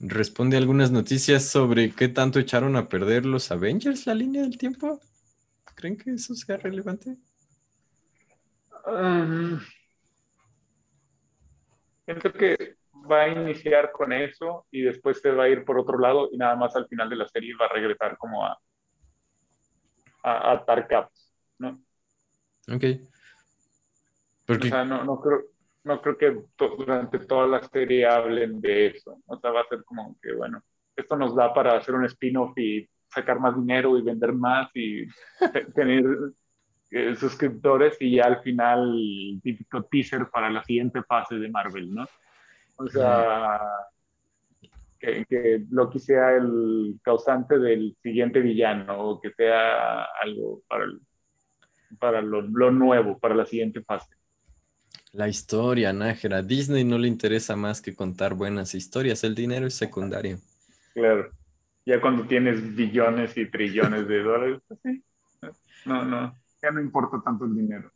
Responde algunas noticias sobre qué tanto echaron a perder los Avengers la línea del tiempo. ¿Creen que eso sea relevante? Siento que va a iniciar con eso y después se va a ir por otro lado y nada más al final de la serie va a regresar como a, a, a atar ¿no? Ok. O Porque, sea, no, no creo, no creo que to- durante toda la serie hablen de eso. O sea, va a ser como que, bueno, esto nos da para hacer un spin-off y sacar más dinero y vender más y te- tener eh, suscriptores y ya al final el típico teaser para la siguiente fase de Marvel, ¿no? O sea, que, que Loki sea el causante del siguiente villano o que sea algo para, el- para lo, lo nuevo, para la siguiente fase. la historia, Nájera. Disney no le interesa más que contar buenas historias. El dinero es secundario. Claro. Ya cuando tienes billones y trillones de dólares, pues sí. No, no, ya no importa tanto el dinero.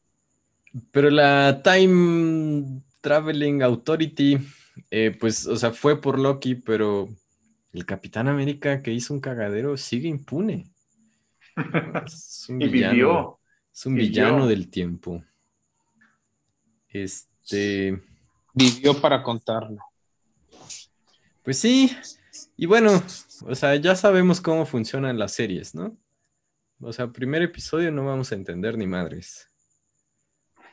Pero la Time Traveling Authority, eh, pues, o sea, fue por Loki, pero el Capitán América que hizo un cagadero sigue impune. Es un Y villano. vivió. Es un vivió. villano del tiempo. Este, Vivió para contarlo. pues sí. Y bueno, o sea, ya sabemos cómo funcionan las series, ¿no? O sea, primer episodio no vamos a entender ni madres.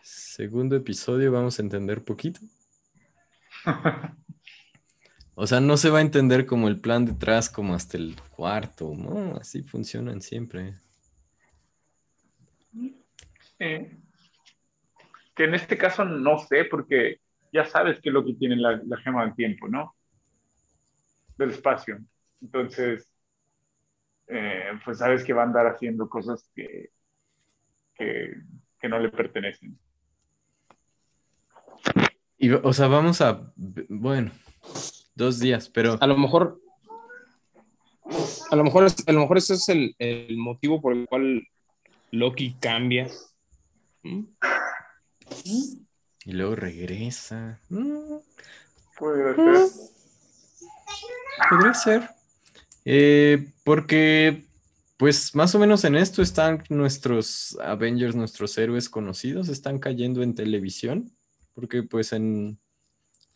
Segundo episodio vamos a entender poquito. O sea, no se va a entender como el plan detrás como hasta el cuarto, ¿no? Así funcionan siempre. Eh, que en este caso no sé, porque ya sabes que es lo que tiene la, gema del tiempo, ¿no? Del espacio. Entonces, eh, pues sabes que va a andar haciendo cosas que, que no le pertenecen. Y, o sea, vamos a, bueno, dos días, pero A lo mejor, a lo mejor, a lo mejor ese es el, el motivo por el cual Loki cambia. ¿Mm? y luego regresa. Mm, Puede ser. Podría ser. Eh, porque, pues, más o menos en esto están nuestros Avengers, nuestros héroes conocidos, están cayendo en televisión. Porque, pues, en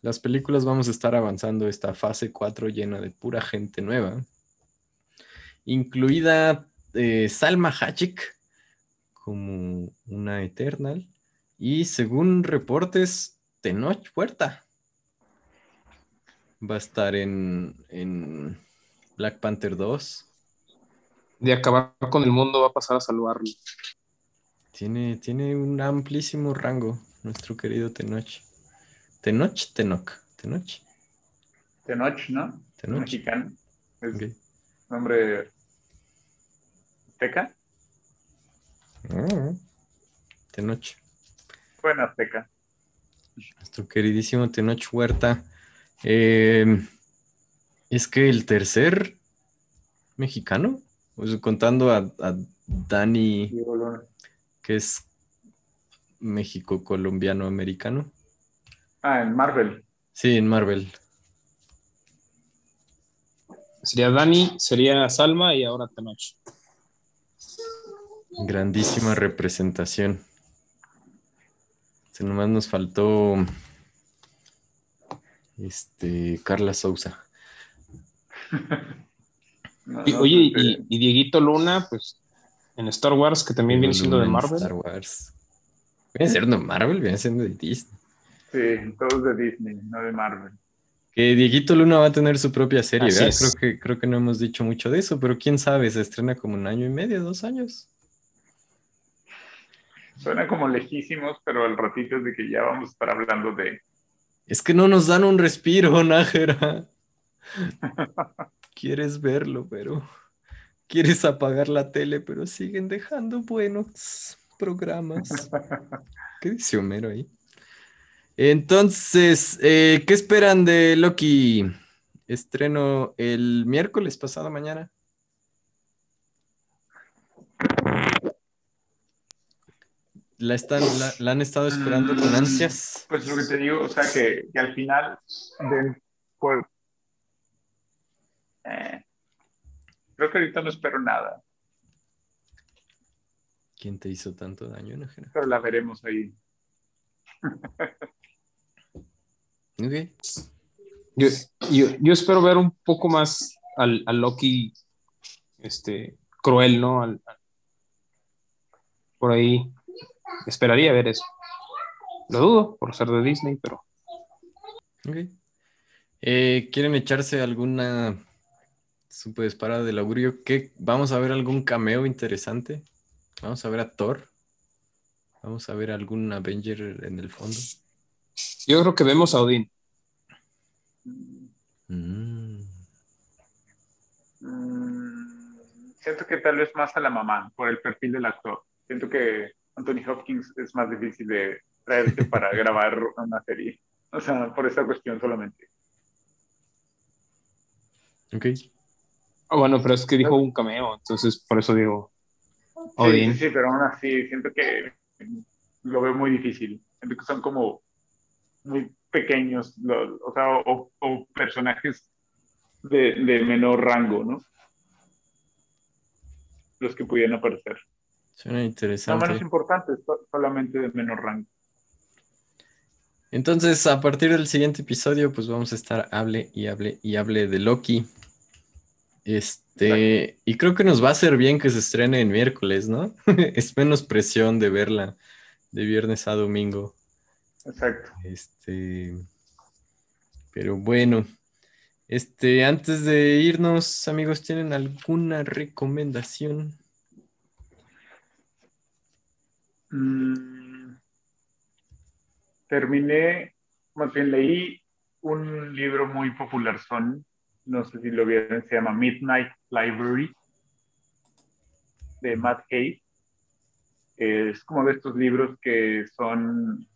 las películas vamos a estar avanzando esta fase 4 llena de pura gente nueva. Incluida eh, Salma Hayek como una Eternal. Y según reportes, Tenoch Puerta va a estar en, en Black Panther 2. De acabar con el mundo va a pasar a salvarlo. Tiene, tiene un amplísimo rango nuestro querido Tenoch. Tenoch, Tenoch, Tenoch. Tenoch, ¿no? Tenoch. Mexicano. Es nombre azteca. Mm. Tenoch. Fue en azteca. Nuestro queridísimo Tenoch Huerta. Eh, es que el tercer mexicano, sea, contando a, a Dani, que es México-colombiano-americano. Ah, en Marvel. Sí, en Marvel. Sería Dani, sería Salma y ahora Tenoch. Grandísima representación. Se nomás nos faltó este Carla Souza. No, Y, oye, y, y Dieguito Luna, pues en Star Wars, que también viene siendo de Marvel. Star Wars. Viene siendo de Marvel, viene siendo de Disney. Sí, todos de Disney, no de Marvel. Que Dieguito Luna va a tener su propia serie, Así ¿verdad? es. Creo que, creo que no hemos dicho mucho de eso, pero quién sabe, se estrena como un año y medio, dos años. Suena como lejísimos, pero al ratito es de que ya vamos a estar hablando de. Es que no nos dan un respiro, Nájera. Quieres verlo, pero quieres apagar la tele, pero siguen dejando buenos programas. ¿Qué dice Homero ahí? Entonces, eh, ¿qué esperan de Loki? Estreno el miércoles pasado mañana. La, están, la, la han estado esperando con ansias. Pues lo que te digo, o sea, que, que al final del. Pues, eh, creo que ahorita no espero nada, ¿Quién te hizo tanto daño, Nájera? pero la veremos ahí. Ok. Yo, yo, yo espero ver un poco más al, al Loki este, cruel, ¿no? Al- al- por ahí esperaría ver eso. Lo dudo por ser de Disney, pero Ok. Eh, ¿Quieren echarse alguna super disparada del augurio? ¿Qué? ¿Vamos a ver algún cameo interesante? ¿Vamos a ver a Thor? ¿Vamos a ver algún Avenger en el fondo? yo creo que vemos a Odín. Mm, Mm, siento que tal vez más a la mamá, por el perfil del actor. Siento que Anthony Hopkins es más difícil de traerte para grabar una serie. O sea, por esa cuestión solamente. ok. Ah, bueno, pero es que dijo un cameo, entonces por eso digo Odín. sí, sí, pero aún así siento que lo veo muy difícil. Siento que son como muy pequeños, lo- o sea, o, o personajes de, de menor rango, ¿no? Los que pudieran aparecer. Suena No interesante. menos importantes, so- solamente de menor rango. Entonces, a partir del siguiente episodio, pues vamos a estar hable y hable y hable de Loki. Este, y creo que nos va a hacer bien que se estrene en miércoles, ¿no? es menos presión de verla de viernes a domingo. Exacto. Este, pero bueno, este, antes de irnos, amigos, ¿tienen alguna recomendación? Mm, terminé, más bien leí un libro muy popular, son, no sé si lo vieron, se llama Midnight Library, de Matt Hayes. Es como de estos libros que son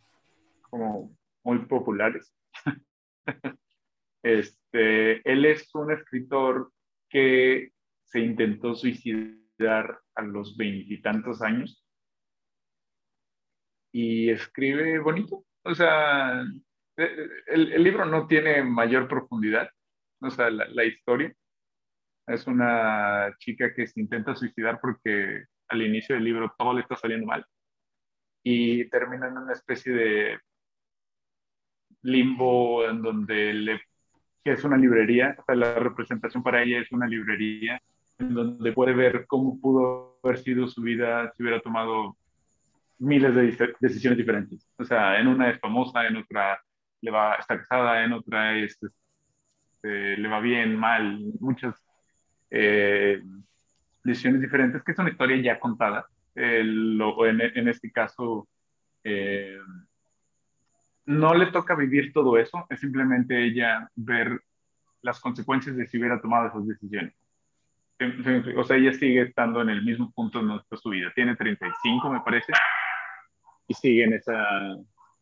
como muy populares. Este, él es un escritor que se intentó suicidar a los veintitantos años y escribe bonito. O sea, el libro no tiene mayor profundidad, o sea, la, la historia. Es una chica que se intenta suicidar porque al inicio del libro todo le está saliendo mal y termina en una especie de limbo en donde le, que es una librería, o sea, la representación para ella es una librería en donde puede ver cómo pudo haber sido su vida si hubiera tomado miles de decisiones diferentes. O sea, en una es famosa, en otra le va, está casada, en otra es, este, le va bien, mal, muchas eh, decisiones diferentes, que es una historia ya contada. En, este caso, eh, no le toca vivir todo eso, es simplemente ella ver las consecuencias de si hubiera tomado esas decisiones. O sea, ella sigue estando en el mismo punto nuestra su vida. Tiene 35, me parece, y sigue en esa,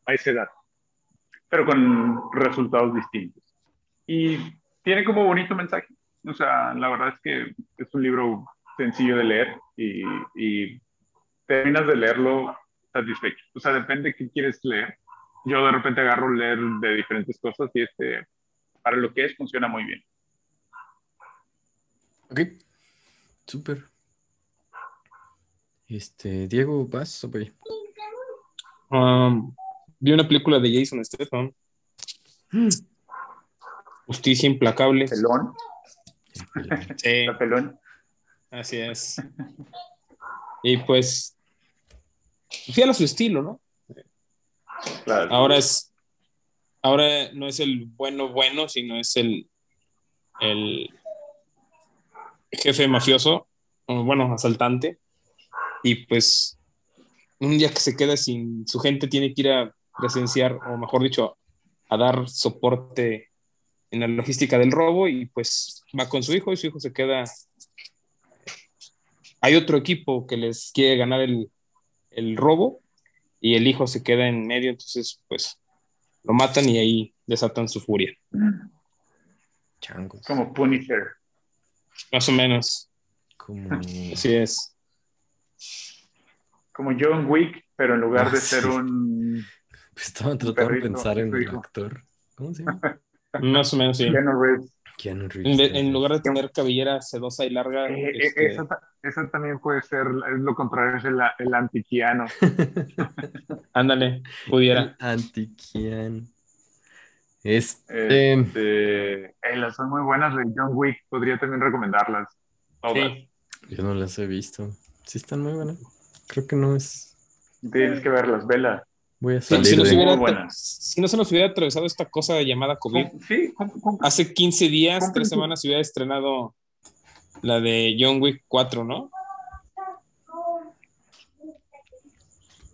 a esa edad, pero con resultados distintos. Y tiene como bonito mensaje. O sea, la verdad es que es un libro sencillo de leer y, y terminas de leerlo satisfecho. O sea, depende de qué quieres leer. Yo de repente agarro leer de diferentes cosas y este, para lo que es, funciona muy bien. Ok. Súper. Este, Diego, ¿vas o voy? Um, vi una película de Jason Statham. Justicia implacable. Pelón, Sí, la pelón. así es. Y pues, fiel a su estilo, ¿no? Claro. Ahora es, ahora no es el bueno bueno, sino es el, el jefe mafioso, bueno, asaltante. Y pues, un día que se queda sin su gente, tiene que ir a presenciar, o mejor dicho, a dar soporte en la logística del robo y pues va con su hijo y su hijo se queda. Hay otro equipo que les quiere ganar el, el robo y el hijo se queda en medio, entonces pues lo matan y ahí desatan su furia. Changos. Como Punisher. Más o menos, Como... así es. Como John Wick, pero en lugar Ah, de ser sí. un Estaba tratando de pensar en hijo. actor. ¿Cómo se llama? Más o menos, sí. Keanu Reeves. Keanu Reeves. En, de- en lugar de tener cabellera sedosa y larga, Eh, eh, este, eso, ta- eso también puede ser, es lo contrario, es el, el antiquiano. ándale, pudiera. El Antiquian. Este. Este, eh, las son muy buenas de John Wick, podría también recomendarlas. Sí. Yo no las he visto. Sí, están muy buenas. Creo que no es. Tienes que verlas, vela. Voy a Si, salir si no de. se hubiera, Muy buena. si no se nos hubiera atravesado esta cosa llamada COVID, Sí, hace 15 días, Compren tres tu- semanas, se hubiera estrenado la de John Wick 4, ¿no?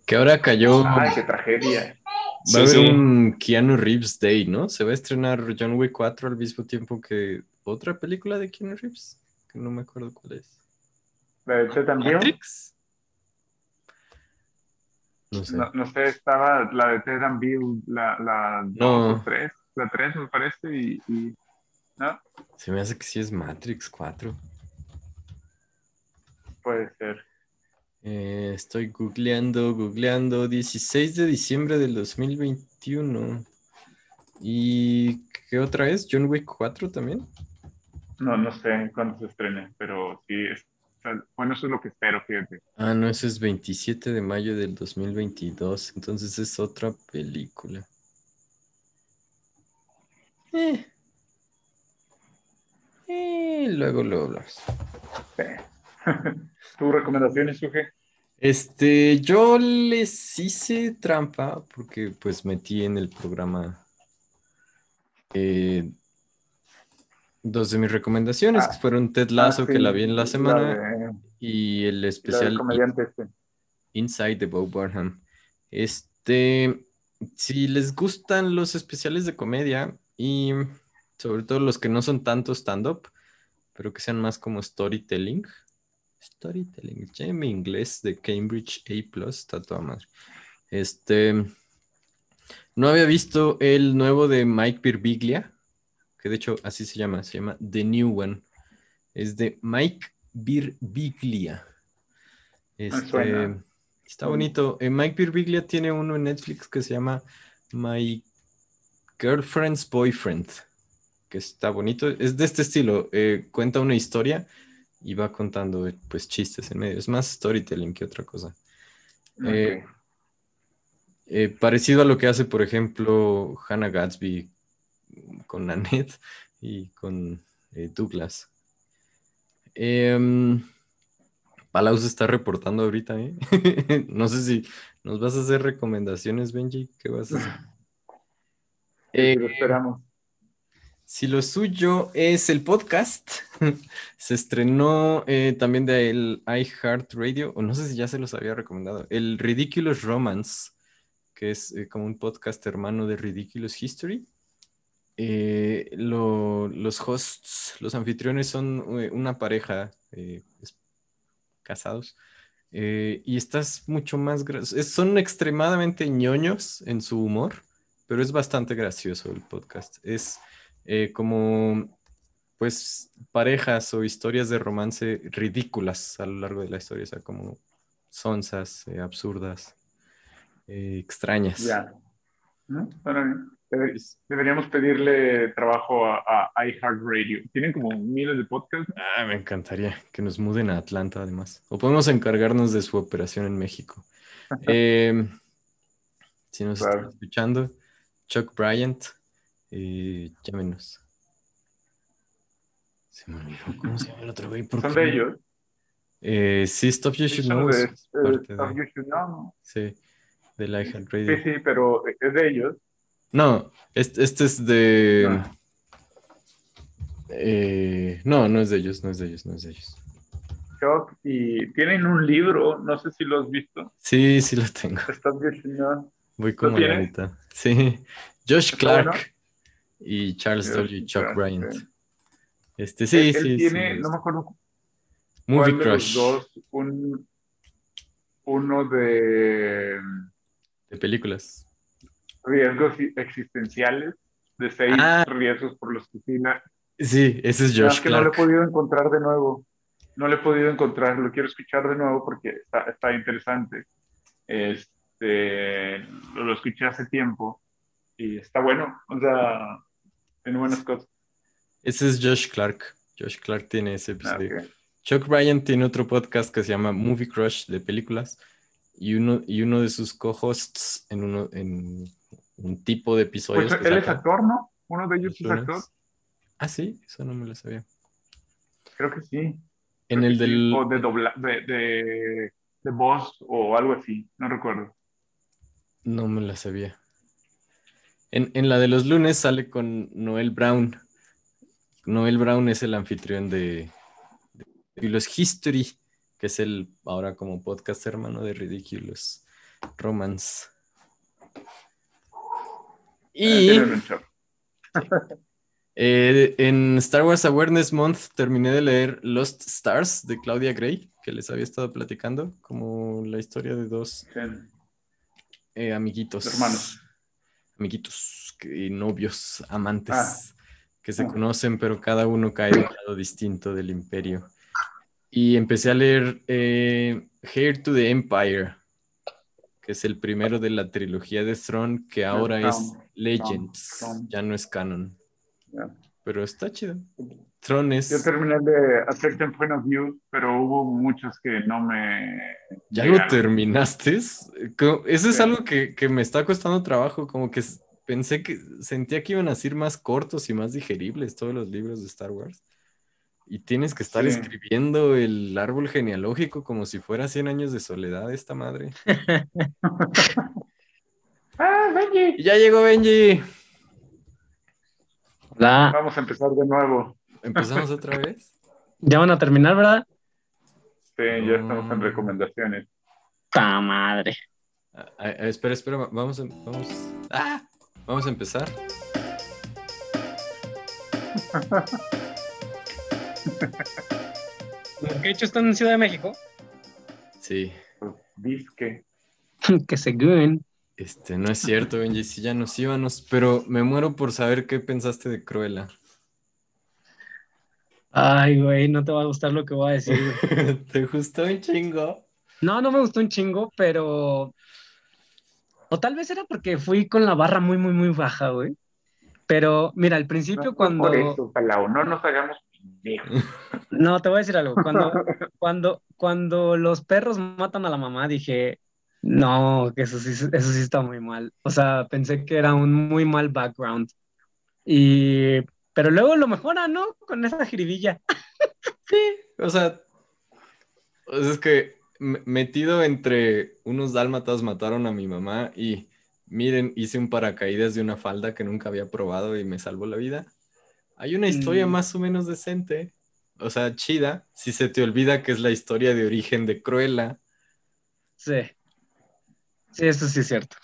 Que ahora cayó. Ay, qué tragedia. Va a Sí, haber sí. un Keanu Reeves Day, ¿no? Se va a estrenar John Wick 4 al mismo tiempo que otra película de Keanu Reeves, que no me acuerdo cuál es. La de ¿Matrix? No sé. no, no sé, estaba la de Ted and Bill, la, la No. dos o tres, la tres me parece, y, y- no, Se me hace que sí es Matrix 4. puede ser. Eh, estoy googleando, googleando. 16 de diciembre del 2021. ¿Y qué otra es? ¿John Wick 4 también? No, no sé cuándo se estrene, pero sí, es- bueno, eso es lo que espero, fíjate. Ah, no, ese es 27 de mayo del 2022. Entonces es otra película. Eh. Eh, luego lo hablamos. ¿Tu recomendaciones, Suge? Este, yo les hice trampa porque pues metí en el programa eh, dos de mis recomendaciones, Ah. que fueron Ted Lasso, Ah, que sí, la vi en la semana, de- y el especial este. Inside the Bo Burnham. Este, si les gustan los especiales de comedia y sobre todo los que no son tanto stand-up, pero que sean más como storytelling. Storytelling, ya mi inglés de Cambridge A+, está toda madre. Este, no había visto el nuevo de Mike Birbiglia, que de hecho así se llama, se llama The New One. Es de Mike Birbiglia. Este, suena. está bonito. Eh, Mike Birbiglia tiene uno en Netflix que se llama My Girlfriend's Boyfriend, que está bonito. Es de este estilo. eh, cuenta una historia y va contando pues chistes en medio. Es más storytelling que otra cosa. Eh, parecido a lo que hace, por ejemplo, Hannah Gatsby con Nanette y con eh, Douglas. Em, Palau se está reportando ahorita, ¿eh? no sé si nos vas a hacer recomendaciones, Benji. ¿Qué vas a hacer? Sí, Eh, lo esperamos. si lo suyo es el podcast, se estrenó eh, también de el iHeartRadio, o no sé si ya se los había recomendado, el Ridiculous Romance, que es eh, como un podcast hermano de Ridiculous History. Eh, lo- los hosts, los anfitriones son eh, una pareja eh, casados. y estás mucho más... Son extremadamente ñoños en su humor, pero es bastante gracioso el podcast. Es como, pues, parejas o historias de romance ridículas a lo largo de la historia, o sea, como sonsas, absurdas, extrañas. Ya. ¿No? Suena bien. Debe- Deberíamos pedirle trabajo a, a iHeartRadio. Tienen como miles de podcasts. Ah, me encantaría que nos muden a Atlanta, además. O podemos encargarnos de su operación en México. Eh, si nos Claro. están escuchando, Chuck Bryant, eh, llámenos. Se me olvidó cómo se llama el otro güey. ¿por Son de ellos. Eh, sí, Stuff You Should Son Know de, es parte Stuff de, You Should Know, ¿no? sí, de iHeartRadio. Sí, sí, pero es de ellos. No, este, este es de... Ah. eh, no, no es de ellos, no es de ellos, no es de ellos. Chuck, y tienen un libro, no sé si lo has visto. Sí, sí lo tengo. Should Know. Voy como a la mitad. Sí. Josh ¿Está Clark bueno? y Charles W. Chuck Clark, Bryant. sí. Este, sí, él, sí. él sí, tiene, no me acuerdo Movie Crush dos, un, uno de de películas. Riesgos existenciales, de seis Ah. riesgos por los que la- Sí, ese es Josh más que no lo he Clark. podido encontrar de nuevo. No lo he podido encontrar, lo quiero escuchar de nuevo porque está, está interesante. Este, lo, escuché hace tiempo y está bueno, o sea, tiene buenas cosas. Ese es Josh Clark. Josh Clark tiene ese Ah, episodio. ok. Chuck Bryant tiene otro podcast que se llama Movie Crush de películas y uno, y uno de sus co-hosts en, uno, en un tipo de episodios. Pues que él es actor, ¿no? Uno de ellos es actor. Ah, sí, eso no me lo sabía. Creo que sí. En Creo el sí, del... O de, dobla, de, de, de voz o algo así, no recuerdo. No me la sabía. En, en la de los lunes sale con Noel Brown. Noel Brown es el anfitrión de, de Ridiculous History, que es el ahora como podcast hermano de Ridiculous Romance. Eh, Y eh, en Star Wars Awareness Month terminé de leer Lost Stars de Claudia Gray, que les había estado platicando, como la historia de dos eh, amiguitos. Hermanos. Amiguitos que- novios, amantes Ah. que se Ah. conocen, pero cada uno cae de un lado distinto del imperio. Y empecé a leer eh, Heir to the Empire, que es el primero de la trilogía de Throne, que ahora es Legends, ya no es canon. Pero está chido. Throne es... Yo terminé de A Certain Point of View, pero hubo muchos que no me. ¿Ya lo terminaste? Eso es algo que, que me está costando trabajo, como que pensé que sentía que iban a ser más cortos y más digeribles todos los libros de Star Wars. Y tienes que estar Sí. escribiendo el árbol genealógico como si fuera 100 años de soledad esta madre. ¡Ah, Benji! Ya llegó Benji. Hola. Vamos a empezar de nuevo. ¿Empezamos otra vez? Ya van a terminar, ¿verdad? Sí, ya estamos en Mm. recomendaciones. ¡Ta madre! Ah, ah, espera, espera, va- vamos a, vamos, ¡Ah! vamos a empezar. ¿Qué hecho están en Ciudad de México? Sí, disque. que según. este, no es cierto, Benji, si ya nos íbamos, pero me muero por saber qué pensaste de Cruella. Ay, güey, no te va a gustar lo que voy a decir. güey. ¿Te gustó un chingo? No, no me gustó un chingo, pero. O tal vez era porque fui con la barra muy, muy, muy baja, güey. Pero mira, al principio No cuando... Por eso, Palau, no nos hagamos No, te voy a decir algo. Cuando, cuando, cuando los perros matan a la mamá, dije, no, que eso sí, eso sí está muy mal. O sea, pensé que era un muy mal background. Y, pero luego lo mejora, ¿no? Con esa jiribilla. O sea, o sea, es que metido entre unos dálmatas mataron a mi mamá y miren, hice un paracaídas de una falda que nunca había probado y me salvó la vida. Hay una historia Mm. más o menos decente, o sea, chida, si se te olvida que es la historia de origen de Cruella, Sí. Sí, eso sí es cierto.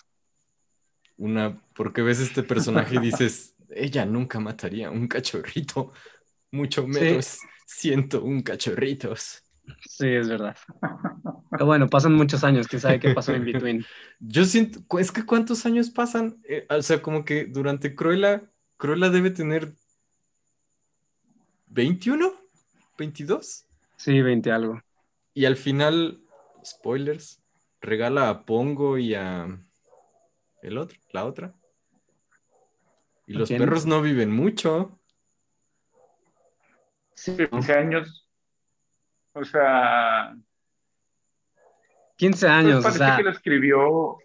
una, porque ves este personaje y dices, ella nunca mataría a un cachorrito, mucho menos siento un cachorritos. Sí, es verdad. Pero bueno, pasan muchos años, quién sabe qué pasó en between. Yo siento, es que cuántos años pasan, Eh, o sea, como que durante Cruella, Cruella debe tener 21, 22, Sí, 20 algo. y al final, spoilers, regala a Pongo y a el otro, la otra. Y ¿A los quién? perros no viven mucho. Sí, 15 años. O sea, 15 pues años, o parece sea, que lo escribió,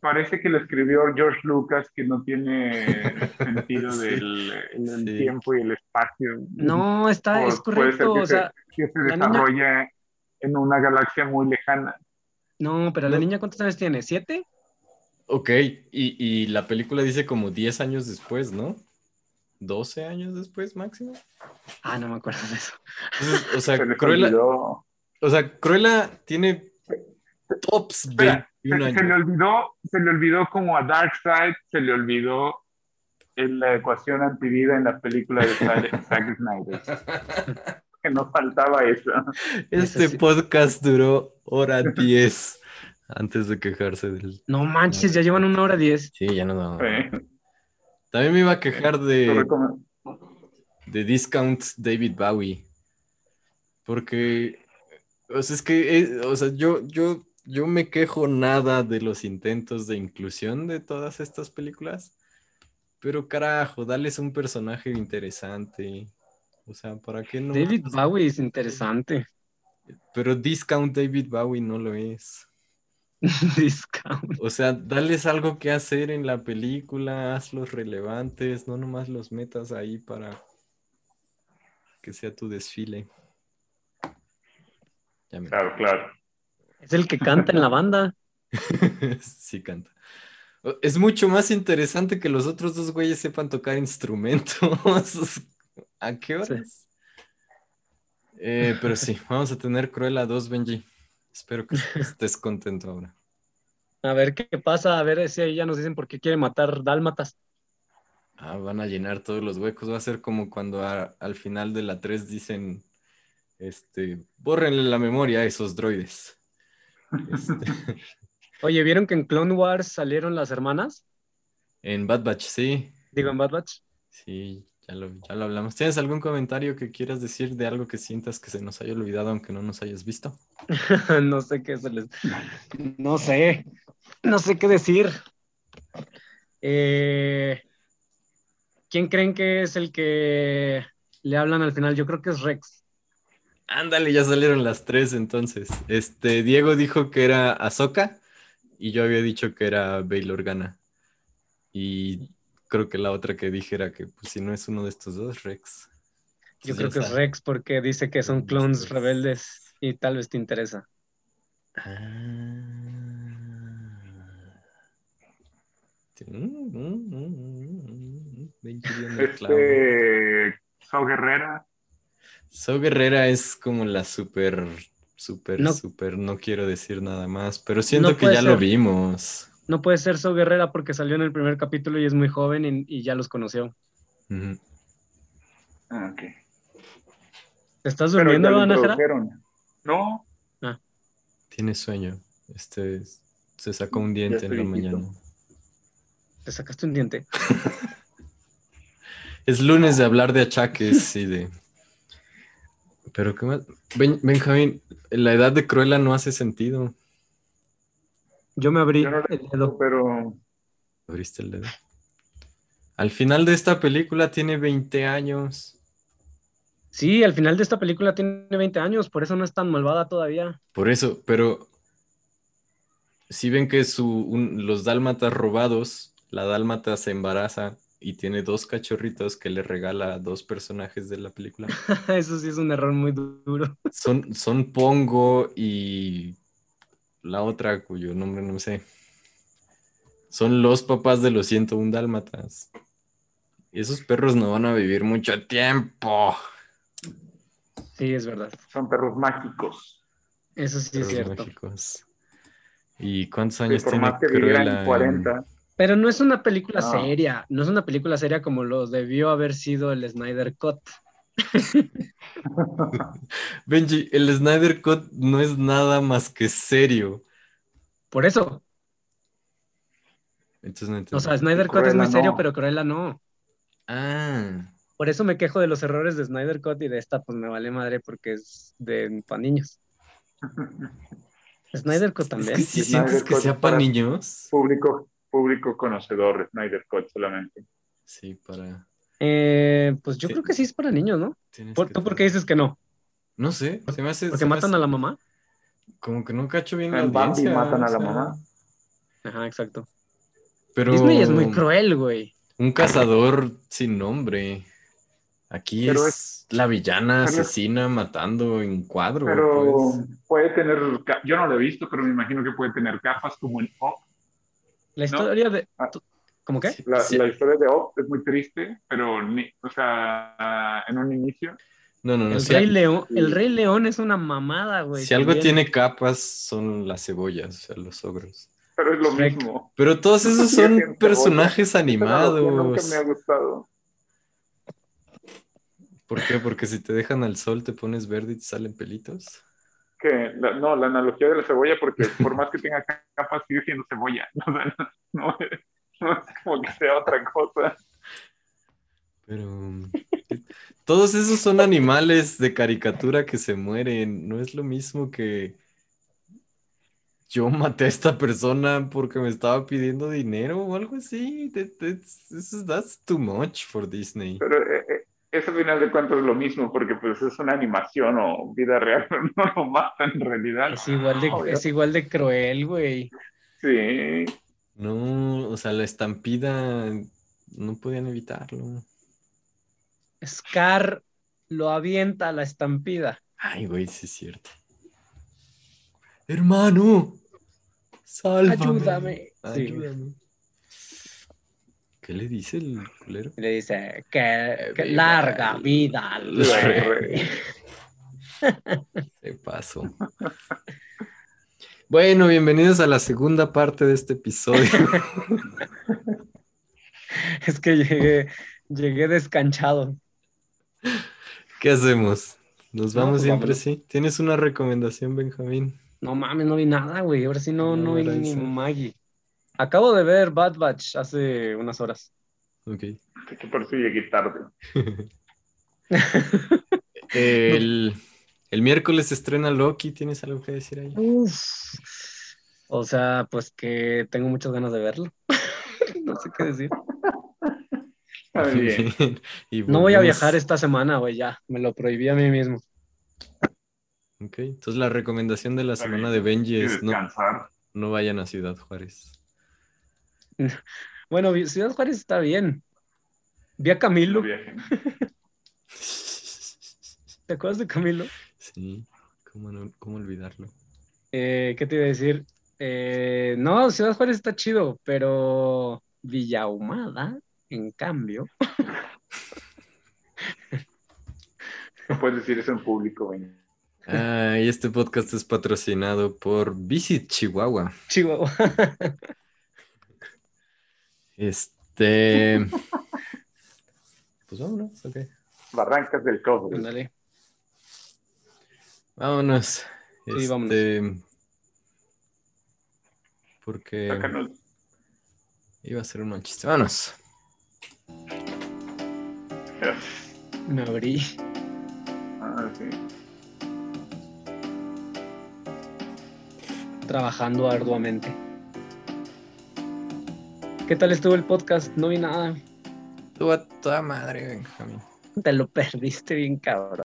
parece que lo escribió George Lucas, que no tiene sentido Sí, del el sí. tiempo y el espacio. no, está, O es puede ser correcto, que o se- que se niña- desarrolla en una galaxia muy lejana. no, pero la No. niña, ¿cuántos años tiene? ¿Siete? Ok, y, y la película dice como 10 años después, ¿no? 12 años después máximo. Ah, no me acuerdo de eso. Entonces, o sea, Se Cruella, olvidó. o sea, Cruella tiene tops Espera, 21 se, se le olvidó, se le olvidó como a Darkseid, se le olvidó en la ecuación antivida en la película de Zack Snyder. Que nos faltaba eso. Este sí. podcast duró hora 10 antes de quejarse del... No manches, ya llevan una hora diez. Sí, ya no no. Sí. También me iba a quejar de, de Discount David Bowie. Porque, o sea, es que, eh, o sea, yo, yo, yo me quejo nada de los intentos de inclusión de todas estas películas. Pero carajo, dales un personaje interesante. O sea, ¿para qué no? David Bowie es interesante. Pero Discount David Bowie no lo es. Discount. O sea, dales algo que hacer en la película, hazlos relevantes, no nomás los metas ahí para que sea tu desfile. Ya me... Claro, claro. Es el que canta en la banda. sí canta. Es mucho más interesante que los otros dos güeyes sepan tocar instrumentos. ¿A qué horas? Eh, pero sí, vamos a tener Cruella 2, Benji. Espero que estés contento ahora. A ver qué pasa, a ver si ahí ya nos dicen por qué quiere matar dálmatas. Ah, van a llenar todos los huecos. Va a ser como cuando a- al final de la 3 dicen, este, bórrenle la memoria a esos droides. Este, Oye, ¿vieron que en Clone Wars salieron las hermanas? en Bad Batch, sí, Digo, en Bad Batch. sí, ya lo, ya lo hablamos. ¿Tienes algún comentario que quieras decir de algo que sientas que se nos haya olvidado aunque no nos hayas visto? no sé qué se les. No sé. No sé qué decir. Eh, ¿Quién creen que es el que le hablan al final? Yo creo que es Rex. Ándale, ya salieron las tres entonces. Este, Diego dijo que era Ahsoka y yo había dicho que era Bail Organa. Y creo que la otra que dije era que pues, si no es uno de estos dos, Rex. Yo creo que es. Rex porque dice que son clones rebeldes y tal vez te interesa. Ah. Mm, mm, mm, mm, mm. Este, So Guerrera, So Guerrera es como la super, super, No. super, no quiero decir nada más, pero siento No que ya lo vimos. No puede ser So Guerrera porque salió en el primer capítulo y es muy joven y, y ya los conoció. Ah, ok. ¿Te estás durmiendo, ya lo Ana Jara? introdujeron. No, Tiene sueño. Este se sacó un diente en la viejito. mañana. Te sacaste un diente. Es lunes de hablar de achaques y de. Pero qué más. Ben- Benjamín, la edad de Cruella no hace sentido. Yo me abrí yo no el dedo. pero Abriste el dedo. Al final de esta película tiene 20 años. Sí, al final de esta película tiene 20 años, por eso no es tan malvada todavía. Por eso, pero si ven que su, un- los dálmatas robados, la dálmata se embaraza y tiene dos cachorritos que le regala a dos personajes de la película. Eso sí es un error muy du- duro. Son, son Pongo y la otra cuyo nombre no sé. Son los papás de los 101 dálmatas. Y esos perros no van a vivir mucho tiempo. Sí, es verdad. Son perros mágicos. Eso sí es cierto. mágicos. ¿Y cuántos Que años por tiene más que Cruella? vivieran en- 40, Pero no es una película No. seria, no es una película seria como lo debió haber sido el Snyder Cut. Benji, el Snyder Cut no es nada más que serio. Por eso, Entonces no entiendo. o sea, Snyder Cut es muy serio, no. pero Cruella no. Ah, Por eso me quejo de los errores de Snyder Cut y de esta, pues me vale madre porque es de para niños. Snyder Cut es también. que si sientes que sea para- niños. público, público conocedor, Snyder Cut solamente. Sí, para. Eh, pues yo Sí. creo que sí es para niños, ¿no? ¿Por, ¿Tú por qué dices que no? No sé, se me hace. ¿Porque me matan hace- a la mamá? Como que no cacho bien la En Bambi matan a o la sea, mamá. Ajá, exacto. Pero Disney es muy cruel, güey. un cazador sin nombre. Aquí Pero es, la villana es- asesina matando en cuadro. Pero pues. puede tener, yo no lo he visto, pero me imagino que puede tener capas como en Up. La historia de... Ah. ¿Cómo qué? La, sí. la historia de Up es muy triste, pero ni, o sea, en un inicio. No, no, no. El si, Rey, León, el Rey León es una mamada, güey. si algo tiene capas, son las cebollas, o sea, los ogros. Pero es lo Shrek. mismo. Pero todos esos son personajes Esa analogía Nunca animados. me ha gustado. ¿Por qué? Porque si te dejan al sol, te pones verde y te salen pelitos. Que la- no, la analogía de la cebolla, porque por más que tenga capas, sigue siendo cebolla. O sea, no, no es como que sea otra cosa. Pero todos esos son animales de caricatura que se mueren. No es lo mismo que yo maté a esta persona porque me estaba pidiendo dinero o algo así. That- that's, too much for Disney. Pero eh, eh, eso al final de cuentas es lo mismo, porque pues es una animación o vida real, pero no lo matan en realidad. Es igual de, Obvio. es igual de cruel, güey. Sí, No, o sea, la estampida no podían evitarlo. Scar lo avienta a la estampida. Ay, güey, sí es cierto. Hermano, sálvame. Ayúdame. Sí. ¿Qué le dice el culero? Le dice que, que Viva larga el- vida. al rey. Se pasó. Bueno, bienvenidos a la segunda parte de este episodio. Es que llegué, llegué descanchado. ¿Qué hacemos? ¿Nos No, vamos pues siempre vámonos. así? ¿Tienes una recomendación, Benjamín? No mames, no vi nada, güey. Ahora sí no, No, no vi ni. Maggie. Acabo de ver Bad Batch hace unas horas. Ok. que por eso llegué tarde. El, el miércoles se estrena Loki. ¿Tienes algo que decir ahí? Uf. O sea, pues que tengo muchas ganas de verlo. No sé qué decir. Bien. Y No voy a viajar esta semana, güey, ya. Me lo prohibí a mí mismo. Ok, entonces la recomendación de la semana de Benji es no, no vayan a Ciudad Juárez. Bueno, Ciudad Juárez está bien. Vi a Camilo. ¿Te acuerdas de Camilo? Sí, ¿cómo, no- cómo olvidarlo? Eh, ¿qué te iba a decir? Eh, no, Ciudad Juárez está chido, pero Villahumada, en cambio, No puedes decir eso en público, güey. Ah, y este podcast es patrocinado por Visit Chihuahua. Chihuahua. Este. Pues vámonos, ok. Barrancas del cobre. Ándale. Vámonos. Sí, vámonos. Este, Porque Sácanos. iba a ser un mal chiste. Vámonos. Me abrí. Ah, sí. trabajando arduamente. ¿Qué tal estuvo el podcast? No vi nada. Estuvo a toda madre, Benjamín. Te lo perdiste bien, cabrón.